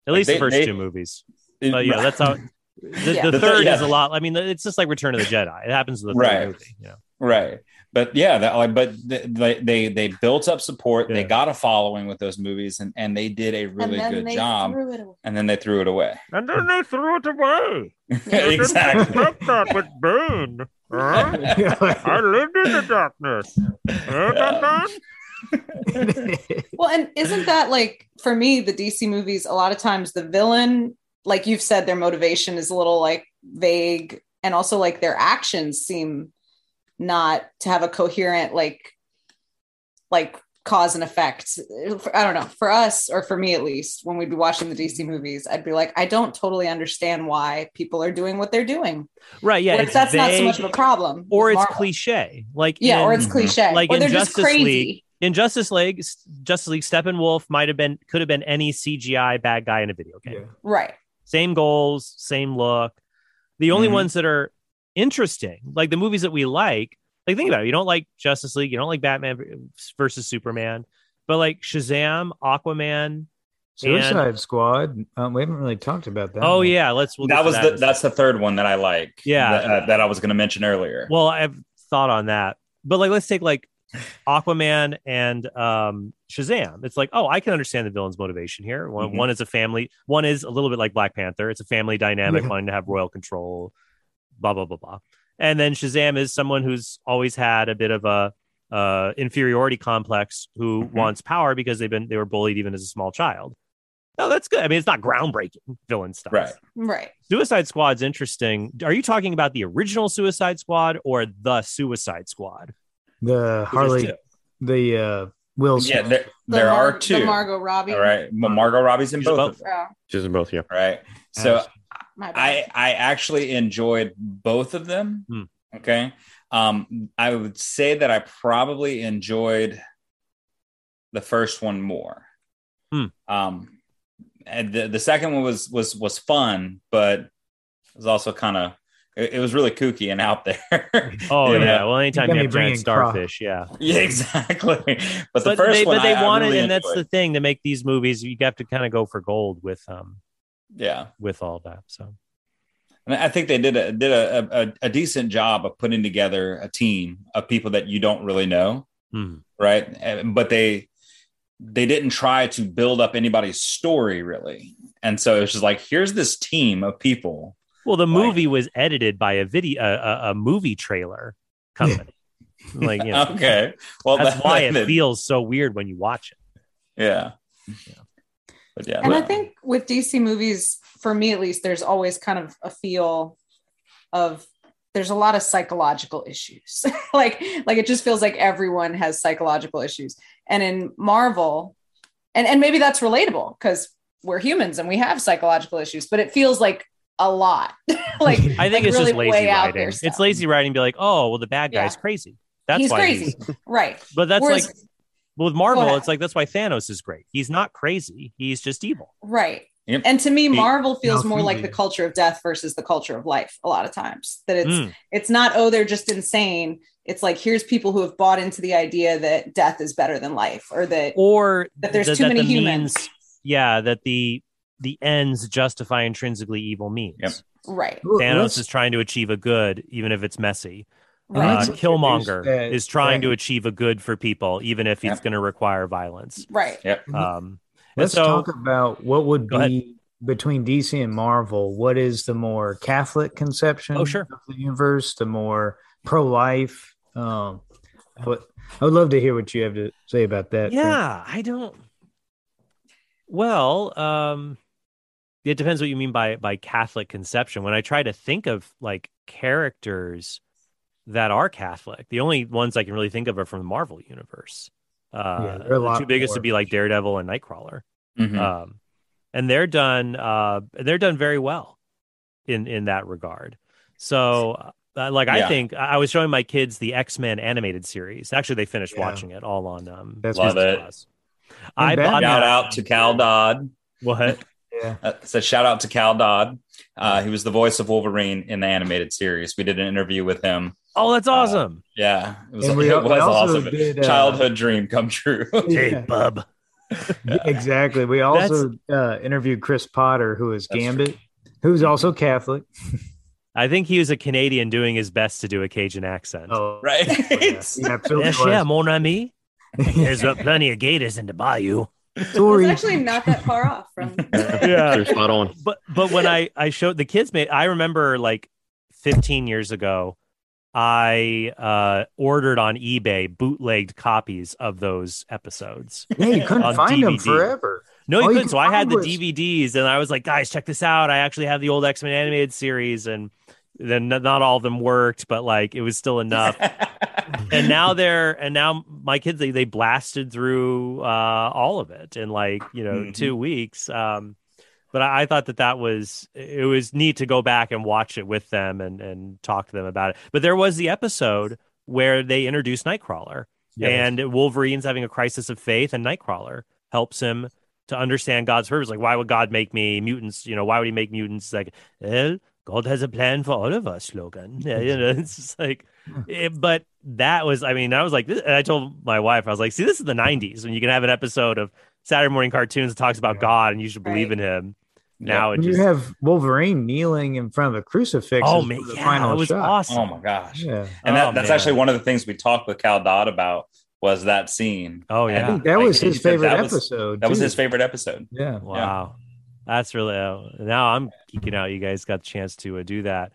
Speaker 6: At least
Speaker 4: they-
Speaker 6: the first
Speaker 4: they-
Speaker 6: two movies. But yeah, *laughs* that's how. The,
Speaker 3: Yeah.
Speaker 6: the
Speaker 4: The third-
Speaker 6: third
Speaker 4: yeah.
Speaker 6: is a lot. I mean, it's just like Return of the Jedi. It happens in the third
Speaker 4: Right.
Speaker 6: movie. You know?
Speaker 4: right. But yeah, that like, but they they they built up support. They got a following with those movies, and and they did a really good job.
Speaker 3: threw it away.
Speaker 4: And then they threw it away.
Speaker 6: And then they threw it away. *laughs*
Speaker 4: exactly.
Speaker 6: that with Bane. I lived in the darkness.
Speaker 3: Well, and isn't that like for me the DC movies? A lot of times the villain, like you've said, their motivation is a little like vague, and also like their actions seem not to have a coherent like like cause and effect. I don't know. For us, or for me at least, when we'd be watching the DC movies, I'd be like, I don't totally understand why people are doing what they're doing.
Speaker 6: Right. Yeah.
Speaker 3: Like,
Speaker 6: it's
Speaker 3: that's not so much of a problem.
Speaker 6: Or it's
Speaker 3: Marvel.
Speaker 6: cliche. Like
Speaker 3: Yeah,
Speaker 6: in,
Speaker 3: or it's cliche. Mm-hmm.
Speaker 6: like
Speaker 3: or
Speaker 6: in
Speaker 3: they're just
Speaker 6: Justice
Speaker 3: crazy.
Speaker 6: League. in Justice League. Justice League. Steppenwolf might have been could have been any CGI bad guy in a video game.
Speaker 2: Yeah.
Speaker 3: Right.
Speaker 6: Same goals, same look. The only
Speaker 4: Mhm.
Speaker 6: ones that are interesting, like the movies that we like, like think about it. You don't like Justice League, you don't like Batman versus Superman, but like Shazam, Aquaman.
Speaker 2: Suicide Squad. Um, we haven't really talked about that.
Speaker 6: Oh
Speaker 2: one.
Speaker 6: yeah, let's. We'll
Speaker 4: that was
Speaker 6: that
Speaker 4: the that's the third one that I like.
Speaker 6: Yeah.
Speaker 4: that, uh, that I was going to mention earlier.
Speaker 6: Well, I've thought on that, but like, let's take like Aquaman and um, Shazam. It's like, oh, I can understand the villain's motivation here. One,
Speaker 4: Mhm.
Speaker 6: one is a family. One is a little bit like Black Panther. It's a family dynamic,
Speaker 2: Yeah.
Speaker 6: wanting to have royal control. Blah blah blah blah. And then Shazam is someone who's always had a bit of a uh, inferiority complex, who
Speaker 4: Mhm.
Speaker 6: wants power because they've been they were bullied even as a small child. No, that's good. I mean, it's not groundbreaking villain stuff.
Speaker 4: Right.
Speaker 3: Right.
Speaker 6: Suicide Squad's interesting. Are you talking about the original Suicide Squad or the Suicide Squad?
Speaker 2: The Harley, the uh, Will
Speaker 4: Yeah,
Speaker 2: Smith.
Speaker 4: there,
Speaker 3: The
Speaker 4: there
Speaker 3: Mar-
Speaker 4: are two.
Speaker 3: The Margot Robbie.
Speaker 4: All right, Well, Margot Robbie's in
Speaker 6: She's
Speaker 4: both.
Speaker 6: both.
Speaker 3: Yeah,
Speaker 5: She's in both, yeah.
Speaker 4: Right. So
Speaker 2: Absolutely.
Speaker 3: my bad.
Speaker 4: I I actually enjoyed both of them.
Speaker 6: Hmm.
Speaker 4: Okay. Um, I would say that I probably enjoyed the first one more.
Speaker 6: Hmm.
Speaker 4: Um, and the, the second one was was was fun, but it was also kind of it, it was really kooky and out there. *laughs*
Speaker 6: Oh yeah.
Speaker 4: know?
Speaker 6: Well, anytime
Speaker 2: got
Speaker 6: you
Speaker 2: me
Speaker 6: have giant
Speaker 2: bringing crop.
Speaker 6: starfish, yeah. *laughs*
Speaker 4: yeah, exactly. But the
Speaker 6: But
Speaker 4: first
Speaker 6: they,
Speaker 4: one,
Speaker 6: but they
Speaker 4: I, I
Speaker 6: wanted,
Speaker 4: really
Speaker 6: and that's
Speaker 4: enjoyed.
Speaker 6: the thing to make these movies. You have to kind of go for gold with um
Speaker 4: yeah.
Speaker 6: with all that. So
Speaker 4: And I think they did a did a, a, a decent job of putting together a team of people that you don't really know,
Speaker 6: hmm.
Speaker 4: right? But they they didn't try to build up anybody's story really, and so it's just like here's this team of people.
Speaker 6: Well, the
Speaker 4: Like-
Speaker 6: movie was edited by a video a, a, a movie trailer company. *laughs* like you know,
Speaker 4: Okay, well
Speaker 6: that's
Speaker 4: that-
Speaker 6: why it
Speaker 4: that-
Speaker 6: feels so weird when you watch it.
Speaker 4: yeah. yeah. But yeah,
Speaker 3: and I think with DC movies, for me at least, there's always kind of a feel of there's a lot of psychological issues. *laughs* like like it just feels like everyone has psychological issues. And in Marvel, and, and maybe that's relatable because we're humans and we have psychological issues, but it feels like a lot. *laughs* like *laughs*
Speaker 6: I think
Speaker 3: like
Speaker 6: it's
Speaker 3: really
Speaker 6: just lazy
Speaker 3: way
Speaker 6: writing.
Speaker 3: there
Speaker 6: It's lazy writing. Be like, oh, well, the bad guy's
Speaker 3: Yeah.
Speaker 6: crazy. That's
Speaker 3: he's
Speaker 6: why
Speaker 3: crazy. right. *laughs*
Speaker 6: But that's
Speaker 3: Whereas-
Speaker 6: like with Marvel, it's like that's why Thanos is great. He's not crazy. He's just evil.
Speaker 3: Right.
Speaker 4: Yep.
Speaker 3: And to me, Marvel feels
Speaker 2: No,
Speaker 3: more like the culture of death versus the culture of life a lot of times. That it's
Speaker 6: Mm.
Speaker 3: it's not, oh, they're just insane. It's like here's people who have bought into the idea that death is better than life or that
Speaker 6: Or
Speaker 3: That there's
Speaker 6: th-
Speaker 3: too many
Speaker 6: the
Speaker 3: humans.
Speaker 6: means- yeah, that the the ends justify intrinsically evil means.
Speaker 4: Yep.
Speaker 3: right.
Speaker 6: Thanos
Speaker 2: Let's-
Speaker 6: is trying to achieve a good, even if it's messy.
Speaker 2: Right.
Speaker 6: Uh,
Speaker 2: Let's introduce
Speaker 6: Killmonger
Speaker 2: that-
Speaker 6: is trying
Speaker 2: that-
Speaker 6: to achieve a good for people, even if it's
Speaker 4: Yep.
Speaker 6: going to require violence.
Speaker 3: Right.
Speaker 4: Yep.
Speaker 6: Um,
Speaker 2: Let's
Speaker 6: so,
Speaker 2: talk about what would
Speaker 6: Go ahead.
Speaker 2: be between DC and Marvel. What is the more Catholic conception
Speaker 6: Oh, sure.
Speaker 2: of the universe? The more pro-life? Um, but I would love to hear what you have to say about that.
Speaker 6: yeah, I don't. Well, um, it depends what you mean by by Catholic conception. When I try to think of like characters that are Catholic, the only ones I can really think of are from the Marvel universe. Uh,
Speaker 2: Yeah, they're a
Speaker 6: the two biggest
Speaker 2: more-
Speaker 6: would be like Daredevil and Nightcrawler.
Speaker 4: Mhm.
Speaker 6: um, and they're done uh, they're done very well in in that regard so uh, like i think i I was showing my kids the x-men animated series actually they finished
Speaker 2: Yeah.
Speaker 6: watching it all on um
Speaker 2: That's
Speaker 4: Love it.
Speaker 6: Plus. i
Speaker 2: Batman-
Speaker 6: bought
Speaker 4: shout
Speaker 6: that-
Speaker 4: out to Cal Dodd.
Speaker 6: what
Speaker 2: Yeah.
Speaker 4: Uh, so shout out to Cal Dodd. Uh, he was the voice of Wolverine in the animated series. We did an interview with him.
Speaker 6: oh that's awesome
Speaker 4: Yeah, it was,
Speaker 2: we
Speaker 4: it was
Speaker 2: also
Speaker 4: awesome.
Speaker 2: did, uh,
Speaker 4: Childhood dream come true. *laughs*
Speaker 6: hey bub
Speaker 2: Yeah, exactly. We also uh, interviewed Chris Potter, who is
Speaker 4: That's
Speaker 2: Gambit, who's also Catholic.
Speaker 6: i think he was a canadian doing his best to do a cajun accent
Speaker 2: Oh, *laughs*
Speaker 4: right?
Speaker 2: yeah, he absolutely
Speaker 6: yes yeah mon ami *laughs* there's uh, plenty of gators in the bayou
Speaker 2: Sorry.
Speaker 3: It's actually not that far off from *laughs*
Speaker 6: yeah *laughs*
Speaker 5: You're spot on.
Speaker 6: but but when I I showed the kids made I remember like 15 years ago I uh ordered on eBay bootlegged copies of those episodes.
Speaker 2: Yeah, you couldn't
Speaker 6: On
Speaker 2: find them forever.
Speaker 6: No, you
Speaker 2: All
Speaker 6: couldn't.
Speaker 2: could
Speaker 6: So I had
Speaker 2: find
Speaker 6: the
Speaker 2: was-
Speaker 6: DVDs and I was like, guys, check this out. I actually have the old X-Men animated series and then not all of them worked, but like it was still enough. *laughs* and now they're and now my kids they, they blasted through uh all of it in like you know
Speaker 4: Mhm.
Speaker 6: two weeks. Um but I, I thought that that was it was neat to go back and watch it with them and and talk to them about it. But there was the episode where they introduced nightcrawler and wolverine's having a crisis of faith and nightcrawler helps him to understand god's purpose. Like why would god make me mutants? You know why would he make mutants? Like well god has a plan for all of us logan *laughs* yeah, you know it's just like it, eh, but that was i mean i was like this, and i told my wife i was like see this is the 90s when you can have an episode of saturday morning cartoons that talks about
Speaker 2: Yeah.
Speaker 6: god and you should believe
Speaker 3: Right.
Speaker 6: in him now it
Speaker 2: When you
Speaker 6: just
Speaker 2: have Wolverine kneeling in front of a crucifix.
Speaker 6: oh man
Speaker 2: the
Speaker 6: yeah
Speaker 2: final
Speaker 6: it was
Speaker 2: shot.
Speaker 6: awesome
Speaker 4: oh my gosh!
Speaker 2: Yeah.
Speaker 4: And that,
Speaker 6: Oh,
Speaker 4: that's
Speaker 6: man.
Speaker 4: actually one of the things we talked with Cal Dodd about was that scene.
Speaker 6: oh
Speaker 4: And
Speaker 2: I
Speaker 6: yeah
Speaker 2: think that was
Speaker 4: he
Speaker 2: his favorite
Speaker 4: that was-
Speaker 2: episode.
Speaker 4: That was his favorite episode.
Speaker 2: Yeah.
Speaker 6: Wow. That's really uh, now I'm geeking out. You guys got the chance to uh, do that.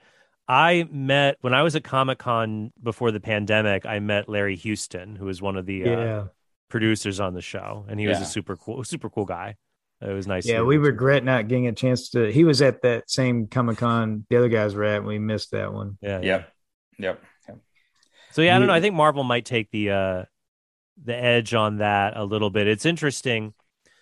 Speaker 6: I met when I was at Comic Con before the pandemic. I met Larry Houston, who was one of the uh, producers on the show, and he was a super cool, super cool guy. It was nice.
Speaker 2: Yeah,
Speaker 6: to-
Speaker 2: we regret not getting a chance to. He was at that same Comic Con the other guys were at. And we missed that one.
Speaker 6: Yeah, yeah.
Speaker 4: Yep. Yep. yep.
Speaker 6: So yeah, I don't know. I think Marvel might take the uh the edge on that a little bit. It's interesting.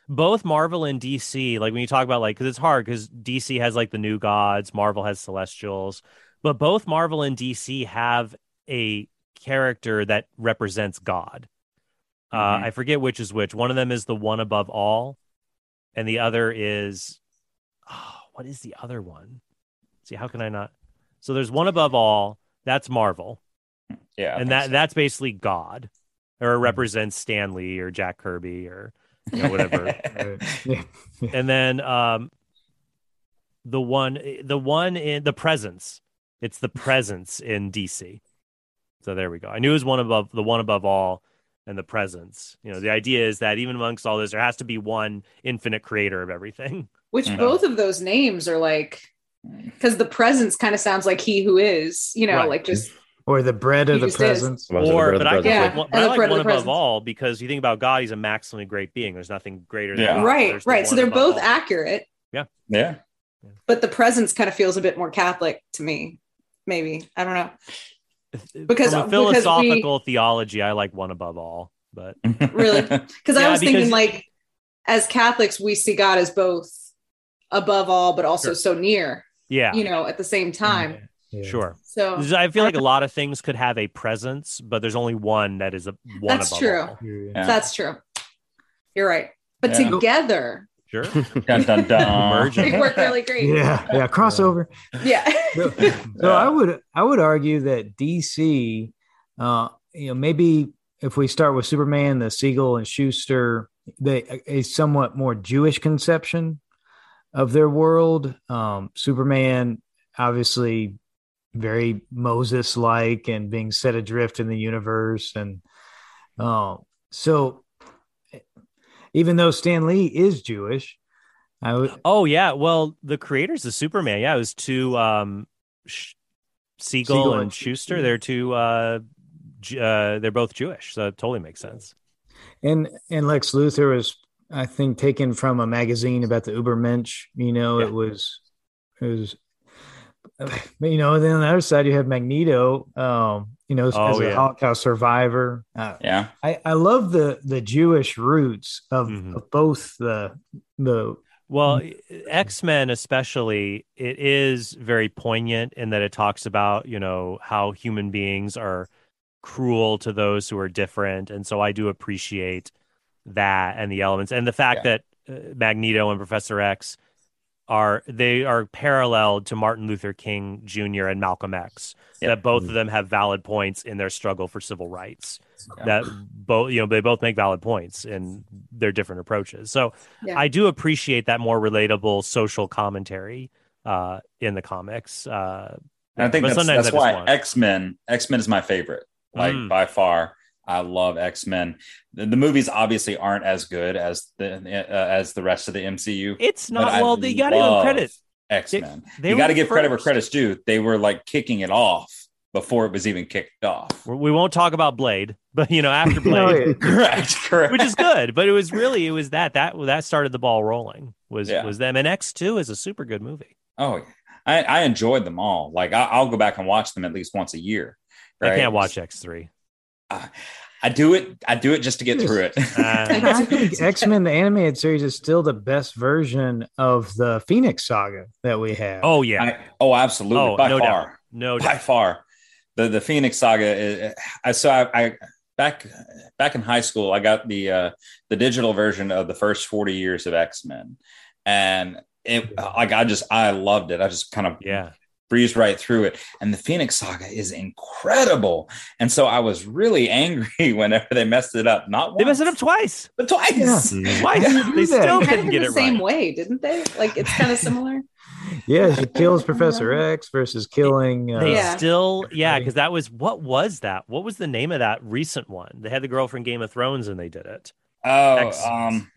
Speaker 6: Both Marvel and DC, like when you talk about like, because it's hard because DC has like the new gods, Marvel has Celestials, but both Marvel and DC have a character that represents God. Uh,
Speaker 4: Mhm.
Speaker 6: I forget which is which. One of them is the one above all, and the other is, oh, what is the other one? See, how can I not? So there's one above all. That's Marvel
Speaker 4: Yeah.
Speaker 6: And that
Speaker 4: so.
Speaker 6: that's basically God, or it represents Stan Lee or Jack Kirby or you know, whatever. *laughs*
Speaker 2: Right. Yeah.
Speaker 6: and then um, the one the one in the presence, it's the presence in DC. So there we go. I knew it was one above the one above all and the presence. You know, the idea is that even amongst all this, there has to be one infinite creator of everything.
Speaker 3: Which
Speaker 4: Mhm.
Speaker 3: both of those names are like, because the presence kind of sounds like he who is, you know,
Speaker 6: Right.
Speaker 3: like just
Speaker 2: Or the bread of
Speaker 3: He
Speaker 2: the
Speaker 3: just is.
Speaker 2: presence.
Speaker 5: Was it the
Speaker 6: Or, but I,
Speaker 5: presence?
Speaker 6: yeah,
Speaker 3: Yeah,
Speaker 6: like,
Speaker 3: and
Speaker 6: I like one above
Speaker 3: presence.
Speaker 6: all because you think about God, he's a maximally great being. There's nothing greater than
Speaker 4: Yeah.
Speaker 6: God.
Speaker 3: right,
Speaker 6: There's the
Speaker 3: right. So they're both
Speaker 6: all.
Speaker 3: accurate,
Speaker 4: yeah. Yeah.
Speaker 3: But the presence kind of feels a bit more Catholic to me. Maybe I don't know. Because-
Speaker 6: from a
Speaker 3: because
Speaker 6: philosophical theology, I like one above all. But *laughs*
Speaker 3: Really? Because I was
Speaker 6: because-
Speaker 3: thinking like, as Catholics, we see God as both above all, but also
Speaker 6: Sure.
Speaker 3: so near.
Speaker 6: yeah,
Speaker 3: You know, at the same time.
Speaker 2: Yeah.
Speaker 6: sure.
Speaker 3: So
Speaker 6: I feel like a lot of things could have a presence, but there's only one that is a one
Speaker 3: That's
Speaker 6: above
Speaker 3: true.
Speaker 6: all.
Speaker 2: Yeah.
Speaker 4: Yeah.
Speaker 3: that's true. You're right. But
Speaker 4: Yeah.
Speaker 3: together,
Speaker 6: Sure. *laughs*
Speaker 4: Dun, dun, dun. *laughs*
Speaker 6: Merging.
Speaker 3: they work really great.
Speaker 2: Yeah, yeah, crossover.
Speaker 3: Yeah.
Speaker 2: So, so I would I would argue that DC, uh, you know, maybe if we start with Superman, the Siegel and Shuster, they a somewhat more Jewish conception of their world. Um, Superman, obviously, very Moses like and being set adrift in the universe, and uh, so even though Stan Lee is Jewish, I would
Speaker 6: Oh yeah. Well, the creators of Superman, yeah, it was two um Sh- Siegel,
Speaker 2: Siegel
Speaker 6: and,
Speaker 2: and Shuster.
Speaker 6: They're two uh, J- uh they're both Jewish, so it totally makes sense.
Speaker 2: And and Lex Luthor was, I think, taken from a magazine about the Ubermensch. You know,
Speaker 6: Yeah.
Speaker 2: it was, it was, *laughs* you know. Then on the other side, you have Magneto. Um, you know, as,
Speaker 6: Oh,
Speaker 2: as a. Holocaust survivor. Uh,
Speaker 4: Yeah.
Speaker 2: I I love the the Jewish roots of,
Speaker 6: Mhm.
Speaker 2: of both the the
Speaker 6: Well, X Men, especially, it is very poignant in that it talks about, you know, how human beings are cruel to those who are different. And so I do appreciate that and the elements and the fact that uh, Magneto and Professor X are they are paralleled to Martin Luther King Jr. and Malcolm X.
Speaker 4: Yep.
Speaker 6: That both of them have valid points in their struggle for civil rights.
Speaker 4: Yeah.
Speaker 6: That both you know they both make valid points in their different approaches. So
Speaker 3: Yeah.
Speaker 6: I do appreciate that more relatable social commentary uh, in the comics. Uh,
Speaker 4: I think that's,
Speaker 6: sometimes
Speaker 4: that's
Speaker 6: I
Speaker 4: why X Men X Men is my favorite, like
Speaker 6: Mm.
Speaker 4: by far. I love X Men. The, the movies obviously aren't as good as the uh, as the rest of the MCU.
Speaker 6: it's
Speaker 4: but
Speaker 6: not
Speaker 4: I
Speaker 6: well. They got to give them credit.
Speaker 4: X Men.
Speaker 6: They
Speaker 4: You got to
Speaker 6: the
Speaker 4: give credit where credit's due. They were like kicking it off before it was even kicked off.
Speaker 6: We won't talk about Blade, but you know after *laughs* Blade,
Speaker 2: yeah.
Speaker 4: correct, correct.
Speaker 6: which is good. But it was really it was that that that started the ball rolling. Was
Speaker 4: Yeah.
Speaker 6: was them and X two is a super good movie.
Speaker 4: oh, yeah. I, I enjoyed them all. Like I, I'll go back and watch them at least once a year.
Speaker 6: I can't watch X three.
Speaker 4: I do it. I do it just to get through it. *laughs*
Speaker 2: I think uh, *laughs* X Men the animated series is still the best version of the Phoenix Saga that we have.
Speaker 6: Oh yeah,
Speaker 4: I, oh, absolutely.
Speaker 6: oh
Speaker 4: by
Speaker 6: no
Speaker 4: far.
Speaker 6: doubt, no
Speaker 4: by
Speaker 6: doubt.
Speaker 4: far the the phoenix saga is, i so I, I back back in high school i got the uh the digital version of the first 40 years of x-men and it like i just i loved it i just kind of
Speaker 6: Yeah,
Speaker 4: breezed right through it and the phoenix saga is incredible and so i was really *laughs* angry whenever they messed it up not once,
Speaker 6: they messed it up twice.
Speaker 4: but twice
Speaker 2: Yeah. *laughs*
Speaker 6: Twice.
Speaker 2: You
Speaker 6: they still
Speaker 3: kind
Speaker 6: couldn't
Speaker 3: of
Speaker 6: get
Speaker 3: in the
Speaker 6: it
Speaker 3: same
Speaker 6: right.
Speaker 3: way, didn't they? Like it's kind of similar. *laughs*
Speaker 2: yeah, she kills Professor X versus killing. Uh,
Speaker 6: They
Speaker 3: Yeah.
Speaker 6: still, yeah, because that was what was that? What was the name of that recent one? They had the girl from Game of Thrones and they did it.
Speaker 4: oh
Speaker 6: X-
Speaker 4: um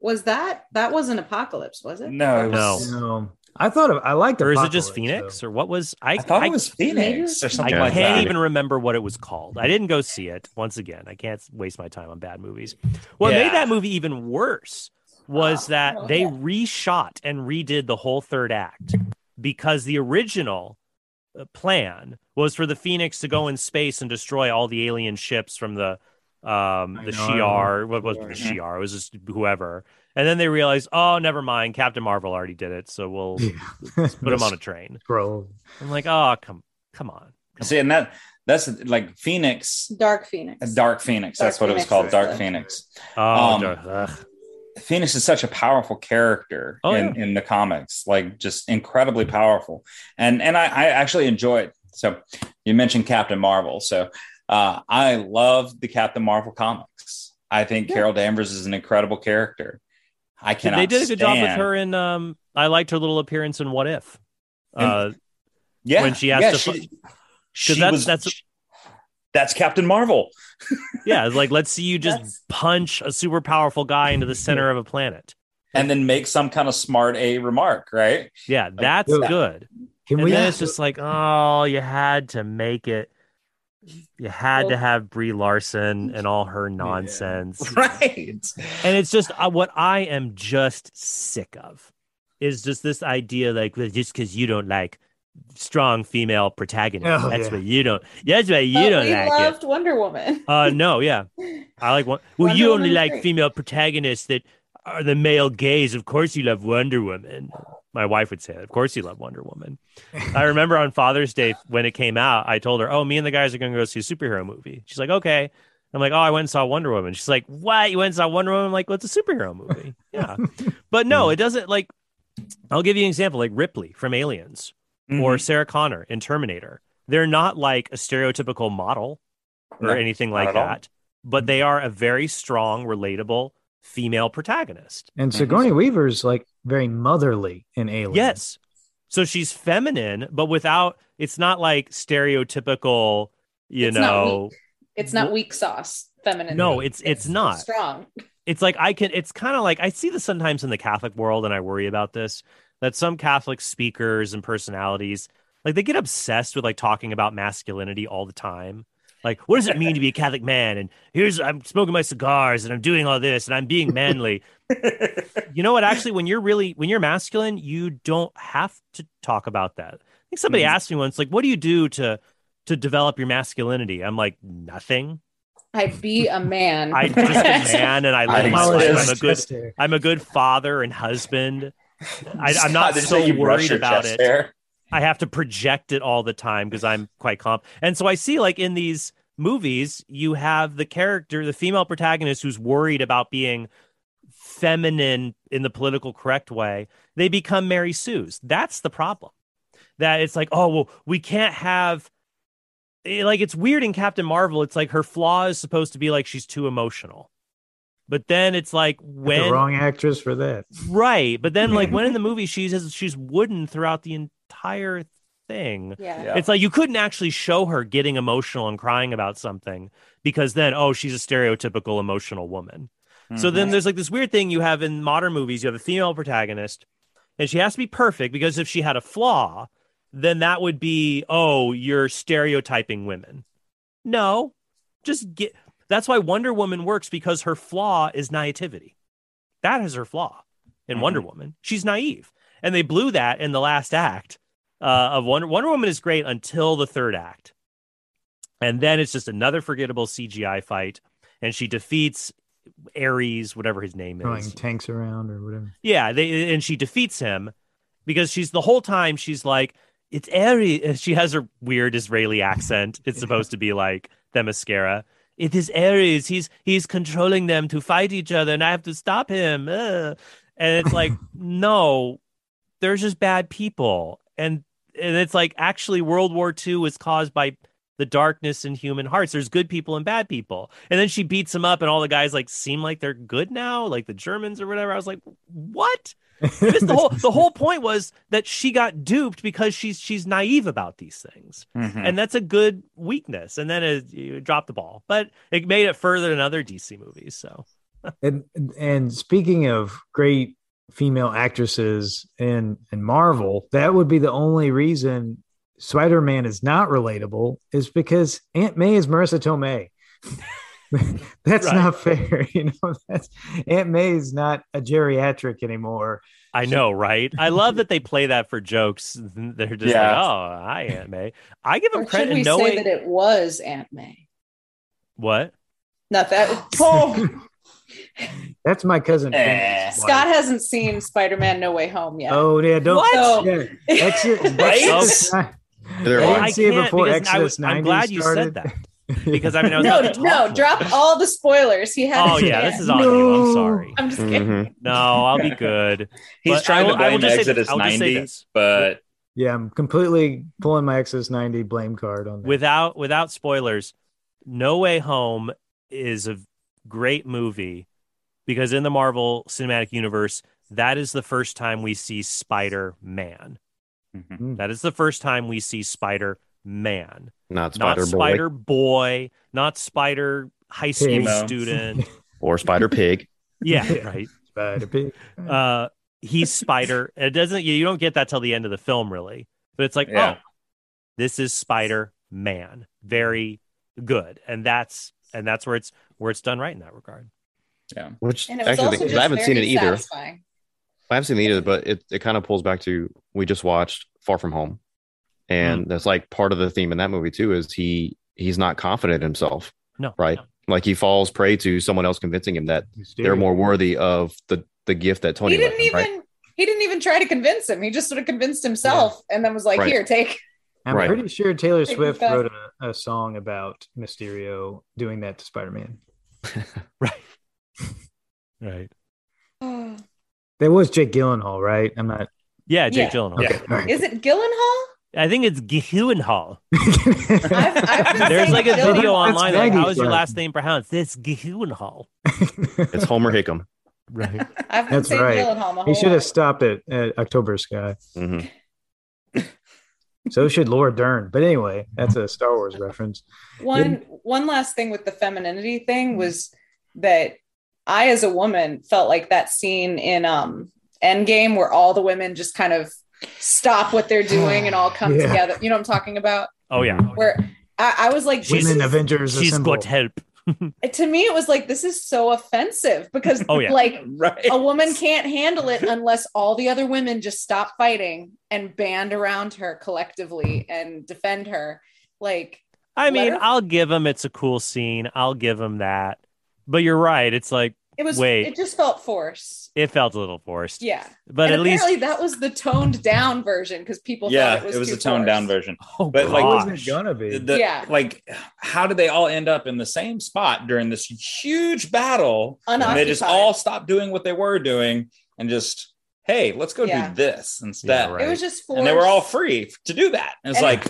Speaker 3: Was that that wasn't Apocalypse? Was it?
Speaker 4: No, it
Speaker 3: Or
Speaker 6: No.
Speaker 3: was-
Speaker 2: No, I thought of, I liked.
Speaker 6: Or is it just Phoenix?
Speaker 2: though.
Speaker 6: Or what was I?
Speaker 4: i thought
Speaker 6: I,
Speaker 4: it was phoenix or something
Speaker 5: I
Speaker 4: like
Speaker 6: can't
Speaker 4: that
Speaker 6: even remember what it was called. I didn't go see it. Once again, I can't waste my time on bad movies. What
Speaker 4: Yeah.
Speaker 6: made that movie even worse was
Speaker 3: Oh,
Speaker 6: that they
Speaker 3: okay.
Speaker 6: reshot and redid the whole third act because the original uh, plan was for the Phoenix to go in space and destroy all the alien ships from the um
Speaker 2: I
Speaker 6: the
Speaker 2: know,
Speaker 6: Shi'ar. What was the
Speaker 2: Shi'ar.
Speaker 6: Shi'ar? It was just whoever. And then they realized, oh, never mind. Captain Marvel already did it, so we'll
Speaker 2: Yeah.
Speaker 6: put him *laughs* on a train.
Speaker 2: scroll.
Speaker 6: I'm like, oh, come, come on.
Speaker 4: See, and that that's like Phoenix,
Speaker 3: Dark Phoenix.
Speaker 4: Dark Phoenix. That's
Speaker 3: Dark
Speaker 4: what it was called, Dark
Speaker 3: the-
Speaker 4: Phoenix.
Speaker 6: Oh,
Speaker 4: Um,
Speaker 6: ugh.
Speaker 4: Phoenix is such a powerful character
Speaker 6: Oh,
Speaker 4: in, in the comics, like just incredibly powerful. And and I, I actually enjoy it. So you mentioned Captain Marvel. So uh, I love the Captain Marvel comics. I think
Speaker 3: Yeah.
Speaker 4: Carol Danvers is an incredible character. I cannot.
Speaker 6: they did a good job with her in. Um, I liked her little appearance in What If. Uh,
Speaker 4: Yeah,
Speaker 6: when she asked,
Speaker 4: yeah,
Speaker 6: to
Speaker 4: she,
Speaker 6: fu-
Speaker 4: she
Speaker 6: that's-
Speaker 4: was
Speaker 6: that's-
Speaker 4: that's Captain Marvel. *laughs*
Speaker 6: yeah, it's like let's see you just
Speaker 3: That's-
Speaker 6: punch a super powerful guy into the center of a planet.
Speaker 4: and then make some kind of smart a remark, right?
Speaker 6: Yeah, that's
Speaker 2: dude.
Speaker 6: good.
Speaker 2: Can
Speaker 6: and
Speaker 2: we?
Speaker 6: then it's just like, oh, you had to make it. You had to have Brie Larson and all her nonsense, *laughs*
Speaker 4: Right.
Speaker 6: and it's just uh, what I am just sick of is just this idea like well, just because you don't like strong female protagonists,
Speaker 2: Oh,
Speaker 6: that's
Speaker 2: yeah.
Speaker 6: what you don't. That's what you
Speaker 3: But
Speaker 6: don't
Speaker 3: we
Speaker 6: like
Speaker 3: loved Wonder Woman.
Speaker 6: Uh, no, yeah, *laughs* I like one. Well,
Speaker 3: Wonder
Speaker 6: you only
Speaker 3: is
Speaker 6: like
Speaker 3: great.
Speaker 6: female protagonists that are the male gaze. Of course, you love Wonder Woman. My wife would say, that. "Of course, you love Wonder Woman." I remember on Father's Day when it came out, I told her, "Oh, me and the guys are going to go see a superhero movie." She's like, "Okay." I'm like, "Oh, I went and saw Wonder Woman." She's like, "What? You went and saw Wonder Woman?" I'm like, "Well, a superhero movie." *laughs* Yeah, but no, it doesn't. Like, I'll give you an example, like Ripley from Aliens
Speaker 4: Mm-hmm.
Speaker 6: or Sarah Connor in Terminator. They're not like a stereotypical model or
Speaker 4: No,
Speaker 6: anything like
Speaker 4: at all.
Speaker 6: that, but they are a very strong, relatable female protagonist.
Speaker 2: and
Speaker 4: Mhm.
Speaker 2: Sigourney Weaver's like very motherly in Alien.
Speaker 6: Yes. So she's feminine, but without it's not like stereotypical, you
Speaker 3: It's not
Speaker 6: know.
Speaker 3: It's not weak sauce, feminine.
Speaker 6: No, it's it's not.
Speaker 3: strong.
Speaker 6: It's like I can it's kind of like I see this sometimes in the Catholic world and I worry about this that some Catholic speakers and personalities like they get obsessed with like talking about masculinity all the time. Like, what does it mean to be a Catholic man? And here's I'm smoking my cigars and I'm doing all this and I'm being manly. you know what? Actually, when you're really when you're masculine, you don't have to talk about that. I think somebody
Speaker 4: Mhm.
Speaker 6: asked me once, like, what do you do to to develop your masculinity? I'm like, nothing.
Speaker 3: I be a man.
Speaker 6: I just a *laughs* man, and I live my life. I'm a good. I'm a good father and husband. I, I'm *laughs* not
Speaker 4: God, did you
Speaker 6: so
Speaker 4: you brush
Speaker 6: worried about it.
Speaker 4: hair?
Speaker 6: I have to project it all the time because I'm quite calm. And so I see like in these movies, you have the character, the female protagonist who's worried about being feminine in the political correct way. They become Mary Sue's. That's the problem. That it's like, oh, well, we can't have eh, like it's weird in Captain Marvel. It's like her flaw is supposed to be like she's too emotional. But then it's like
Speaker 2: the
Speaker 6: when
Speaker 2: wrong actress for that.
Speaker 6: right, but then like *laughs* when in the movie she's she's wooden throughout the entire thing.
Speaker 3: yeah.
Speaker 4: Yeah.
Speaker 6: It's like you couldn't actually show her getting emotional and crying about something because then, oh, she's a stereotypical emotional woman. So
Speaker 4: Mhm.
Speaker 6: then there's like this weird thing you have in modern movies. You have a female protagonist, and she has to be perfect because if she had a flaw, then that would be, oh, you're stereotyping women. No, just get. That's why Wonder Woman works because her flaw is naivety. That is her flaw in Wonder Woman. She's naive, and they blew that in the last act uh, of Wonder Wonder Woman is great until the third act, and then it's just another forgettable CGI fight, and she defeats Ares, whatever his name
Speaker 2: Throwing
Speaker 6: is.
Speaker 2: tanks around or whatever.
Speaker 6: Yeah, they and she defeats him because she's the whole time she's like, "It's Ares." She has her weird Israeli accent. *laughs* It's supposed to be like the mascara. It is Ares. He's he's controlling them to fight each other, and I have to stop him. Ugh. And it's like, *laughs* no, there's just bad people, and and it's like actually World War II was caused by the darkness in human hearts. There's good people and bad people. And then she beats him up, and all the guys like seem like they're good now, like the Germans or whatever. I was like, what? This, the whole the whole point was that she got duped because she's she's naive about these things,
Speaker 4: Mhm.
Speaker 6: and that's a good weakness. And then it, you drop the ball, but it made it further than other DC movies. So
Speaker 2: and and speaking of great female actresses in in Marvel, that would be the only reason Spider-Man is not relatable is because Aunt May is Marisa Tomei. *laughs* that's
Speaker 6: Right.
Speaker 2: not fair, *laughs* you know. That's Aunt May is not a geriatric anymore.
Speaker 6: I know, right? I love that they play that for jokes. They're just
Speaker 4: Yeah.
Speaker 6: like, "Oh, hi, Aunt May." I give
Speaker 3: Or
Speaker 6: them
Speaker 3: should
Speaker 6: credit.
Speaker 3: we
Speaker 6: in no
Speaker 3: say
Speaker 6: way.
Speaker 3: that it was Aunt May?
Speaker 6: what?
Speaker 3: Not that. *laughs* Oh,
Speaker 2: That's my cousin.
Speaker 4: Eh.
Speaker 3: Scott hasn't seen Spider-Man: No Way Home yet.
Speaker 2: Oh yeah, don't.
Speaker 6: What?
Speaker 3: So-
Speaker 2: Yeah, Exodus, *laughs*
Speaker 4: Right?
Speaker 2: Exodus nine- I didn't see it before
Speaker 6: because I
Speaker 2: Exodus
Speaker 6: was, I'm glad you
Speaker 2: started.
Speaker 6: said that because I mean, I was
Speaker 3: no,
Speaker 6: about
Speaker 3: no, drop all the spoilers. He had.
Speaker 6: Oh yeah, this is on you. I'm sorry.
Speaker 3: I'm just kidding.
Speaker 5: Mhm.
Speaker 6: No, I'll be good.
Speaker 4: He's
Speaker 6: But
Speaker 4: trying
Speaker 6: will-
Speaker 4: to blame
Speaker 6: just say this.
Speaker 4: Exodus
Speaker 6: I will just say
Speaker 4: 90, but
Speaker 2: Yeah, I'm completely pulling my Exodus 90 blame card on that.
Speaker 6: without without spoilers, No Way Home is a great movie because in the Marvel Cinematic Universe, that is the first time we see Spider Man.
Speaker 4: Mhm.
Speaker 6: That is the first time we see Spider Man,
Speaker 5: not
Speaker 6: not
Speaker 5: Spider Boy
Speaker 6: Spider Boy, not Spider High School
Speaker 4: Emo.
Speaker 6: student. *laughs*
Speaker 5: or Spider Pig.
Speaker 6: Yeah,
Speaker 2: Yeah. *laughs*
Speaker 6: right.
Speaker 2: Spider-Pig. *laughs*
Speaker 6: Uh, he's Spider. It doesn't. You don't get that till the end of the film, really. But it's like,
Speaker 4: Yeah.
Speaker 6: oh, this is Spider Man. Very good, and that's and that's where it's where it's done right in that regard.
Speaker 4: Yeah.
Speaker 5: Which
Speaker 3: And it was
Speaker 5: actually,
Speaker 3: also just
Speaker 5: I haven't seen it either.
Speaker 3: satisfying.
Speaker 5: I haven't seen it either, but it, it kind of pulls back to we just watched Far From Home, and
Speaker 6: Hmm.
Speaker 5: that's like part of the theme in that movie too. Is he he's not confident in himself,
Speaker 6: No,
Speaker 5: right?
Speaker 6: no.
Speaker 5: Like he falls prey to someone else convincing him that they're more worthy of the the gift that Tony.
Speaker 3: He didn't
Speaker 5: him,
Speaker 3: even.
Speaker 5: right?
Speaker 3: He didn't even try to convince him. He just sort of convinced himself, and then was like,
Speaker 5: Right.
Speaker 3: "Here, take."
Speaker 2: I'm
Speaker 5: Right.
Speaker 2: pretty sure Taylor
Speaker 3: Take
Speaker 2: Swift wrote a, a song about Mysterio doing that to Spider-Man. *laughs*
Speaker 6: Right. *sighs*
Speaker 2: That was Jake Gyllenhaal, right? I'm not.
Speaker 6: Yeah, Jake
Speaker 3: Yeah.
Speaker 6: Gyllenhaal.
Speaker 2: Okay. all right.
Speaker 3: Is it Gyllenhaal?
Speaker 6: I think it's Gyllenhaal. *laughs*
Speaker 3: I've, I've
Speaker 6: There's like a
Speaker 3: Gyllenhaal.
Speaker 6: video online like,
Speaker 2: Maggie's
Speaker 6: how is your last name pronounced? It's Gyllenhaal. *laughs*
Speaker 5: It's Homer Hickam.
Speaker 6: Right. *laughs*
Speaker 3: I've been
Speaker 2: That's right. He should have stopped it at October Sky.
Speaker 5: hmm
Speaker 2: So should Laura Dern. But anyway, that's a Star Wars reference.
Speaker 3: one one last thing with the femininity thing was that I, as a woman, felt like that scene in um Endgame where all the women just kind of stop what they're doing and all come *sighs*
Speaker 2: Yeah.
Speaker 3: together. You know what I'm talking about?
Speaker 6: Oh yeah.
Speaker 3: Where I, I was like, this
Speaker 2: Women Avengers
Speaker 6: She's
Speaker 2: assemble.
Speaker 6: got help. *laughs*
Speaker 3: to me, it was like this is so offensive because
Speaker 6: Oh, yeah.
Speaker 3: like *laughs*
Speaker 4: Right.
Speaker 3: a woman can't handle it unless all the other women just stop fighting and band around her collectively and defend her. Like
Speaker 6: I mean,
Speaker 3: Letter?
Speaker 6: I'll give him it's a cool scene. I'll give him that. But you're right. It's like
Speaker 3: it was,
Speaker 6: Wait.
Speaker 3: it just felt forced.
Speaker 6: it felt a little forced.
Speaker 3: Yeah,
Speaker 6: But
Speaker 3: and
Speaker 6: at least
Speaker 3: that was the toned down version because people
Speaker 4: yeah,
Speaker 3: thought it was,
Speaker 4: it was a toned down version.
Speaker 6: oh
Speaker 4: but, like,
Speaker 2: wasn't gonna be.
Speaker 4: The,
Speaker 3: Yeah.
Speaker 4: Like, how did they all end up in the same spot during this huge battle? And they just all stopped doing what they were doing and just, hey, let's go
Speaker 3: Yeah.
Speaker 4: do this instead.
Speaker 6: Yeah, right.
Speaker 3: It was just forced.
Speaker 4: And they were all free to do that. And it's like,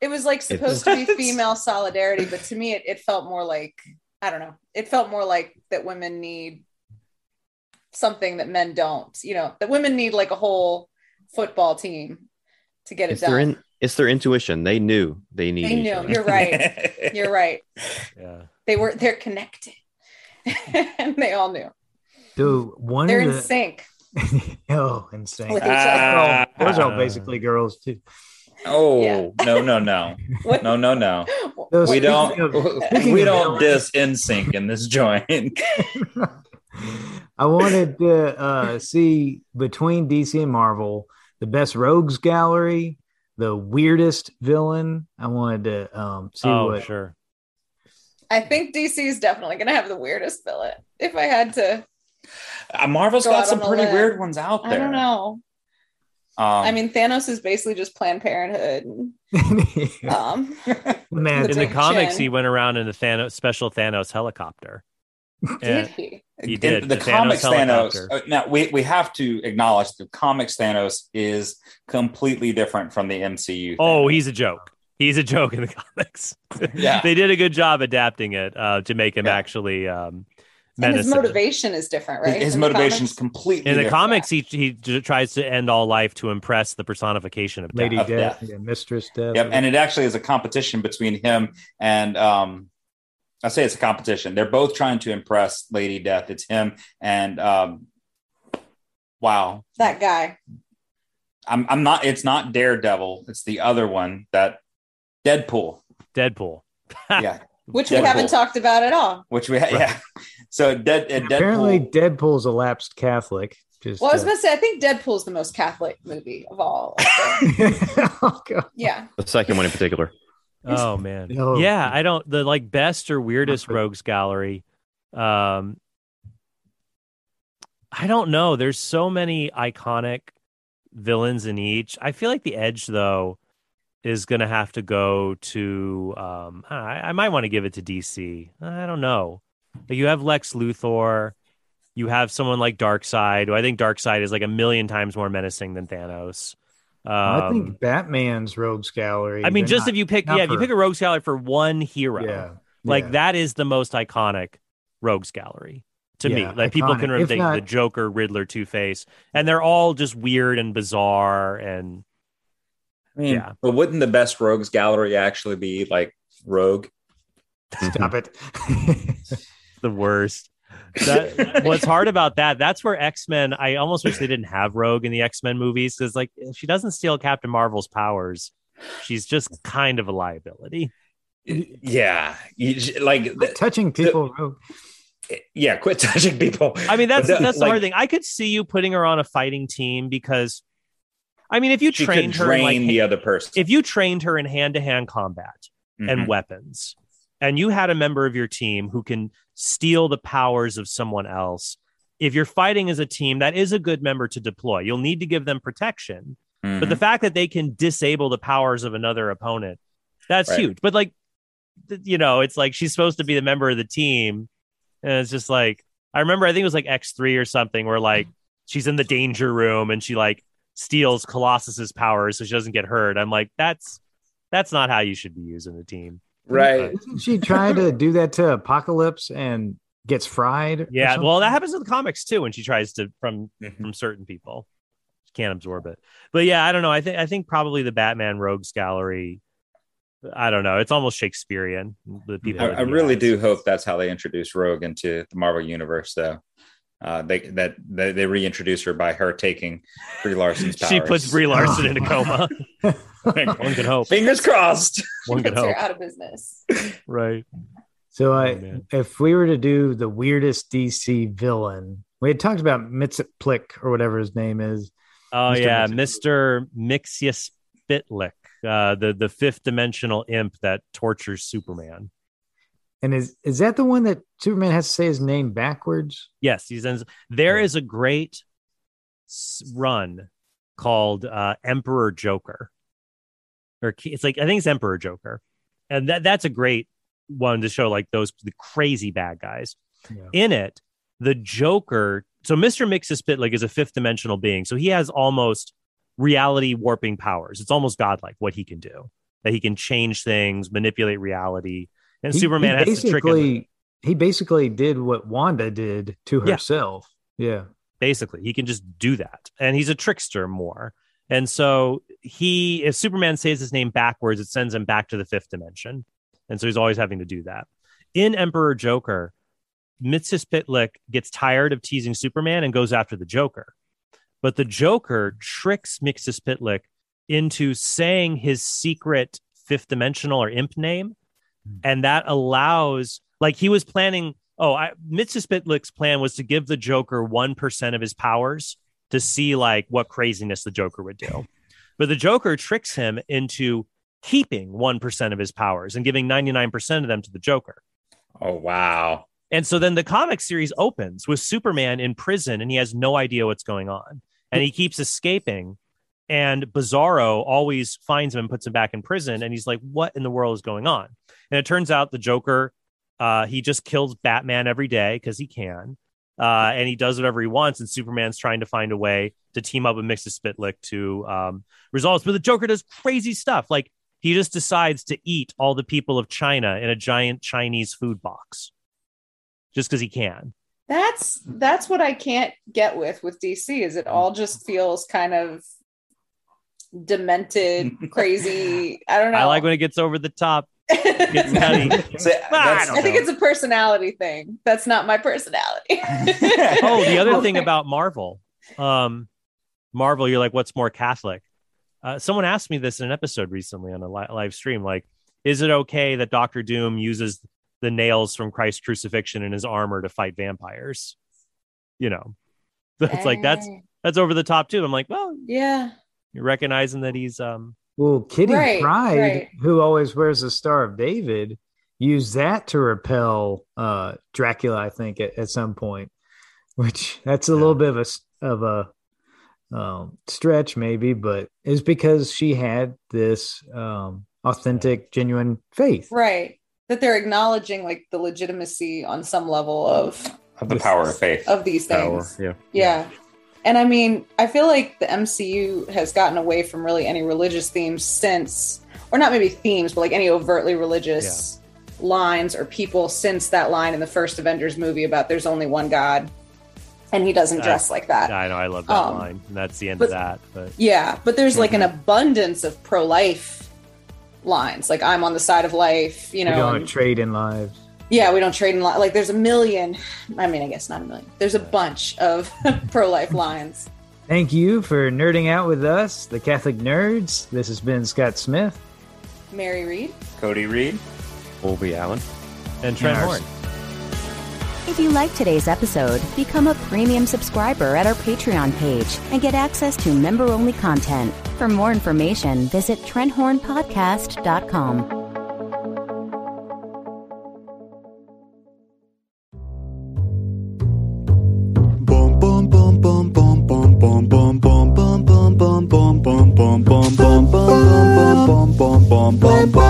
Speaker 3: It was like supposed to be *laughs* female solidarity, but to me, it, it felt more like I don't know. It felt more like that women need something that men don't. You know, that women need like a whole football team to get it
Speaker 5: It's their
Speaker 3: done.
Speaker 5: in, it's their intuition. They knew they needed.
Speaker 3: they
Speaker 5: each
Speaker 3: knew.
Speaker 5: other.
Speaker 3: You're right. *laughs* You're right.
Speaker 6: yeah.
Speaker 3: They were. They're connected, *laughs* and they all knew.
Speaker 2: Dude, one
Speaker 3: They're in
Speaker 2: the
Speaker 3: sync *laughs*
Speaker 2: oh, insane.
Speaker 3: with each other.
Speaker 4: Ah.
Speaker 2: Well, those are all basically girls too.
Speaker 4: Oh,
Speaker 3: Yeah.
Speaker 4: no, no, no.
Speaker 3: What-
Speaker 4: No, no, no.
Speaker 2: Those-
Speaker 4: We don't
Speaker 2: of-
Speaker 4: we don't
Speaker 2: villains-
Speaker 4: diss in sync in this joint. *laughs*
Speaker 2: I wanted to uh, see between DC and Marvel the best rogues gallery, the weirdest villain. I wanted to um, see
Speaker 6: Oh,
Speaker 2: what.
Speaker 6: sure.
Speaker 3: I think DC is definitely going to have the weirdest villain. If I had to,
Speaker 4: Uh, Marvel's
Speaker 3: Go
Speaker 4: got
Speaker 3: out
Speaker 4: some pretty weird ones out there.
Speaker 3: I don't know.
Speaker 4: Um,
Speaker 3: I mean, Thanos is basically just Planned Parenthood. *laughs* Um, *laughs*
Speaker 2: Man,
Speaker 6: In the comics,
Speaker 3: chin.
Speaker 6: he went around in the Thanos special Thanos helicopter.
Speaker 3: did
Speaker 6: And-
Speaker 3: he?
Speaker 6: He
Speaker 4: in
Speaker 6: did,
Speaker 4: the,
Speaker 6: the
Speaker 4: comics
Speaker 6: Thanos
Speaker 4: Thanos. uh, now we we have to acknowledge the comics Thanos is completely different from the MCU.
Speaker 6: Oh, he's a joke. He's a joke in the *laughs* comics.
Speaker 4: Yeah.
Speaker 6: they did a good job adapting it uh, to make him
Speaker 4: Yeah.
Speaker 6: actually um,
Speaker 3: And his motivation is different, right?
Speaker 4: his, his motivation is
Speaker 3: comics?
Speaker 4: completely
Speaker 6: In the
Speaker 4: different.
Speaker 6: comics, he he tries to end all life to impress the personification of
Speaker 2: Lady
Speaker 6: death.
Speaker 4: Of
Speaker 2: Death,
Speaker 4: death.
Speaker 2: yeah, Mistress Death.
Speaker 4: Yep, and it actually is a competition between him and um I say it's a competition. They're both trying to impress Lady Death. It's him and um wow.
Speaker 3: That guy.
Speaker 4: I'm I'm not it's not Daredevil. It's the other one that Deadpool.
Speaker 6: Deadpool. *laughs*
Speaker 4: Yeah.
Speaker 3: Which we haven't talked about at all.
Speaker 4: Which we ha- yeah. So dead uh,
Speaker 2: Apparently, Deadpool's a lapsed Catholic. Just,
Speaker 3: Well, I was
Speaker 2: uh,
Speaker 3: gonna say I think Deadpool's the most Catholic movie of all. *laughs*
Speaker 2: oh, God.
Speaker 3: yeah.
Speaker 5: The second one in particular.
Speaker 6: Oh man.
Speaker 2: Oh.
Speaker 6: Yeah, I don't the like best or weirdest rogues gallery. Um I don't know. There's so many iconic villains in each. I feel like the edge though is going to have to go to um I, I might want to give it to DC. I don't know. But you have Lex Luthor, you have someone like Darkseid, who I think Darkseid is like a million times more menacing than Thanos. Um,
Speaker 2: I think Batman's Rogues Gallery.
Speaker 6: I mean, just
Speaker 2: not-
Speaker 6: if you pick, yeah, if you pick a rogues gallery for one hero,
Speaker 2: yeah,
Speaker 6: like
Speaker 2: yeah.
Speaker 6: that is the most iconic rogues gallery to me.
Speaker 2: Yeah,
Speaker 6: Like people can remember
Speaker 2: not-
Speaker 6: the Joker, Riddler, Two Face, and they're all just weird and bizarre. And
Speaker 4: I mean,
Speaker 6: Yeah.
Speaker 4: but wouldn't the best rogues gallery actually be like Rogue? *laughs*
Speaker 2: Stop it. *laughs*
Speaker 6: the worst. That, *laughs* what's hard about that? That's where X Men. I almost wish they didn't have Rogue in the X Men movies because, like, she doesn't steal Captain Marvel's powers, she's just kind of a liability.
Speaker 4: Yeah, you, like
Speaker 2: Quit touching people. Rogue.
Speaker 4: yeah, quit touching people.
Speaker 6: I mean, that's
Speaker 4: the-
Speaker 6: that's the
Speaker 4: like,
Speaker 6: hard thing. I could see you putting her on a fighting team because, I mean, if you
Speaker 4: She
Speaker 6: trained her, in, like,
Speaker 4: the other person.
Speaker 6: if you trained her in hand to hand combat and
Speaker 4: Mhm.
Speaker 6: weapons, and you had a member of your team who can steal the powers of someone else, if you're fighting as a team, that is a good member to deploy. You'll need to give them protection,
Speaker 4: Mhm.
Speaker 6: but the fact that they can disable the powers of another opponent, that's
Speaker 4: Right.
Speaker 6: huge. But like, you know, it's like she's supposed to be the member of the team, and it's just like I remember. I think it was like X three or something, where like she's in the danger room and she like steals Colossus's powers so she doesn't get hurt. I'm like, that's that's not how you should be using the team.
Speaker 4: right.
Speaker 2: Isn't she trying to do that to Apocalypse and gets fried?
Speaker 6: Yeah, well, that happens in the comics too when she tries to from
Speaker 4: Mhm.
Speaker 6: from certain people. She can't absorb it. But yeah, I don't know. I think I think probably the Batman Rogues Gallery. I don't know. It's almost Shakespearean. The people.
Speaker 4: I, I really
Speaker 6: has.
Speaker 4: do hope that's how they introduce Rogue into the Marvel universe, though. Uh, they that they, they reintroduce her by her taking Brie Larson's powers.
Speaker 6: She puts Brie Larson in a *laughs* coma. *laughs* One can hope.
Speaker 4: Fingers crossed.
Speaker 6: One can hope.
Speaker 3: out of business.
Speaker 6: Right.
Speaker 2: So
Speaker 6: Oh,
Speaker 2: I,
Speaker 6: man.
Speaker 2: if we were to do the weirdest DC villain, we had talked about Mxyzptlk or whatever his name is.
Speaker 6: Oh
Speaker 2: Mr.
Speaker 6: yeah, Mister Mixia Spitlick, uh, the the fifth dimensional imp that tortures Superman.
Speaker 2: And is is that the one that Superman has to say his name backwards?
Speaker 6: Yes, he sends. There is a great run called uh, Emperor Joker, or it's like I think it's Emperor Joker, and that that's a great one to show like those the crazy bad guys.
Speaker 2: Yeah.
Speaker 6: In it, the Joker. So Mister Mxyzptlk is a fifth dimensional being, so he has almost reality warping powers. It's almost godlike what he can do. That he can change things, manipulate reality, and
Speaker 2: He-
Speaker 6: Superman
Speaker 2: he
Speaker 6: has to trick him.
Speaker 2: he basically did what Wanda did to herself. Yeah.
Speaker 6: basically he can just do that and he's a trickster more and so he if superman says his name backwards it sends him back to the fifth dimension and so he's always having to do that in emperor joker Mxyzptlk gets tired of teasing superman and goes after the joker but the joker tricks Mxyzptlk into saying his secret fifth dimensional or imp name Mm. and that allows like he was planning oh I, Mxyzptlk's plan was to give the joker 1% of his powers to see like what craziness the joker would do but the joker tricks him into keeping 1% of his powers and giving 99% of them to the joker
Speaker 4: Oh wow.
Speaker 6: and so then the comic series opens with Superman in prison and he has no idea what's going on. And he keeps escaping. And Bizarro always finds him and puts him back in prison. And he's like, what in the world is going on? And it turns out the Joker, uh, he just kills Batman every day because he can. Uh, and he does whatever he wants. And Superman's trying to find a way to team up with Mxyzptlk to um, resolve. But the Joker does crazy stuff. Like he just decides to eat all the people of China in a giant Chinese food box just because he can.
Speaker 3: That's that's what I can't get with with DC is it all just feels kind of demented, *laughs* crazy. I don't know.
Speaker 6: I like when it gets over the top. Gets nutty.
Speaker 4: So,
Speaker 6: I don't
Speaker 3: I think it's a personality thing. That's not my personality. *laughs*
Speaker 6: oh, the other *laughs* thing about Marvel, um, Marvel, you're like, what's more Catholic? Uh, someone asked me this in an episode recently on a li- live stream. Like, is it okay that Doctor Doom uses the nails from Christ's crucifixion in his armor to fight vampires? You know, So it's like that's that's over the top too. I'm like, well,
Speaker 3: yeah.
Speaker 6: You're recognizing that he's um
Speaker 2: Well, Kitty
Speaker 3: Right,
Speaker 2: Pride,
Speaker 3: right.
Speaker 2: who always wears the Star of David, used that to repel uh, Dracula. I think at, at some point, which that's a
Speaker 6: Yeah.
Speaker 2: little bit of a s- of a um, stretch, maybe, but is because she had this um, authentic, genuine faith.
Speaker 3: Right. That they're acknowledging like the legitimacy on some level of
Speaker 4: Of the power of faith.
Speaker 3: of these
Speaker 5: Power.
Speaker 3: things.
Speaker 5: Yeah.
Speaker 3: Yeah. And I mean, I feel like the MCU has gotten away from really any religious themes since, or not maybe themes, but like any overtly religious lines or people since that line in the first Avengers movie about there's only one God and he doesn't dress like that.
Speaker 6: I know I love that
Speaker 3: Um,
Speaker 6: line. And that's the end
Speaker 3: but-
Speaker 6: of that. But
Speaker 3: Yeah, but there's like an abundance of pro life lines. Like I'm on the side of life, you
Speaker 2: We
Speaker 3: know.
Speaker 2: don't
Speaker 3: and-
Speaker 2: trade in lives.
Speaker 3: Yeah, we don't trade in li- like there's a million. I mean, I guess not a million. There's a bunch of *laughs* pro life lines.
Speaker 2: Thank you for nerding out with us, the Catholic Nerds. This has been Scott Smith.
Speaker 3: Mary Reed.
Speaker 4: Cody Reed.
Speaker 5: Colby Allen.
Speaker 6: and Trent
Speaker 2: Yeah,
Speaker 6: Horn.
Speaker 1: If you like today's episode, become a premium subscriber at our Patreon page and get access to member only content. For more information, visit TrentHornPodcast.com. bum bum bum.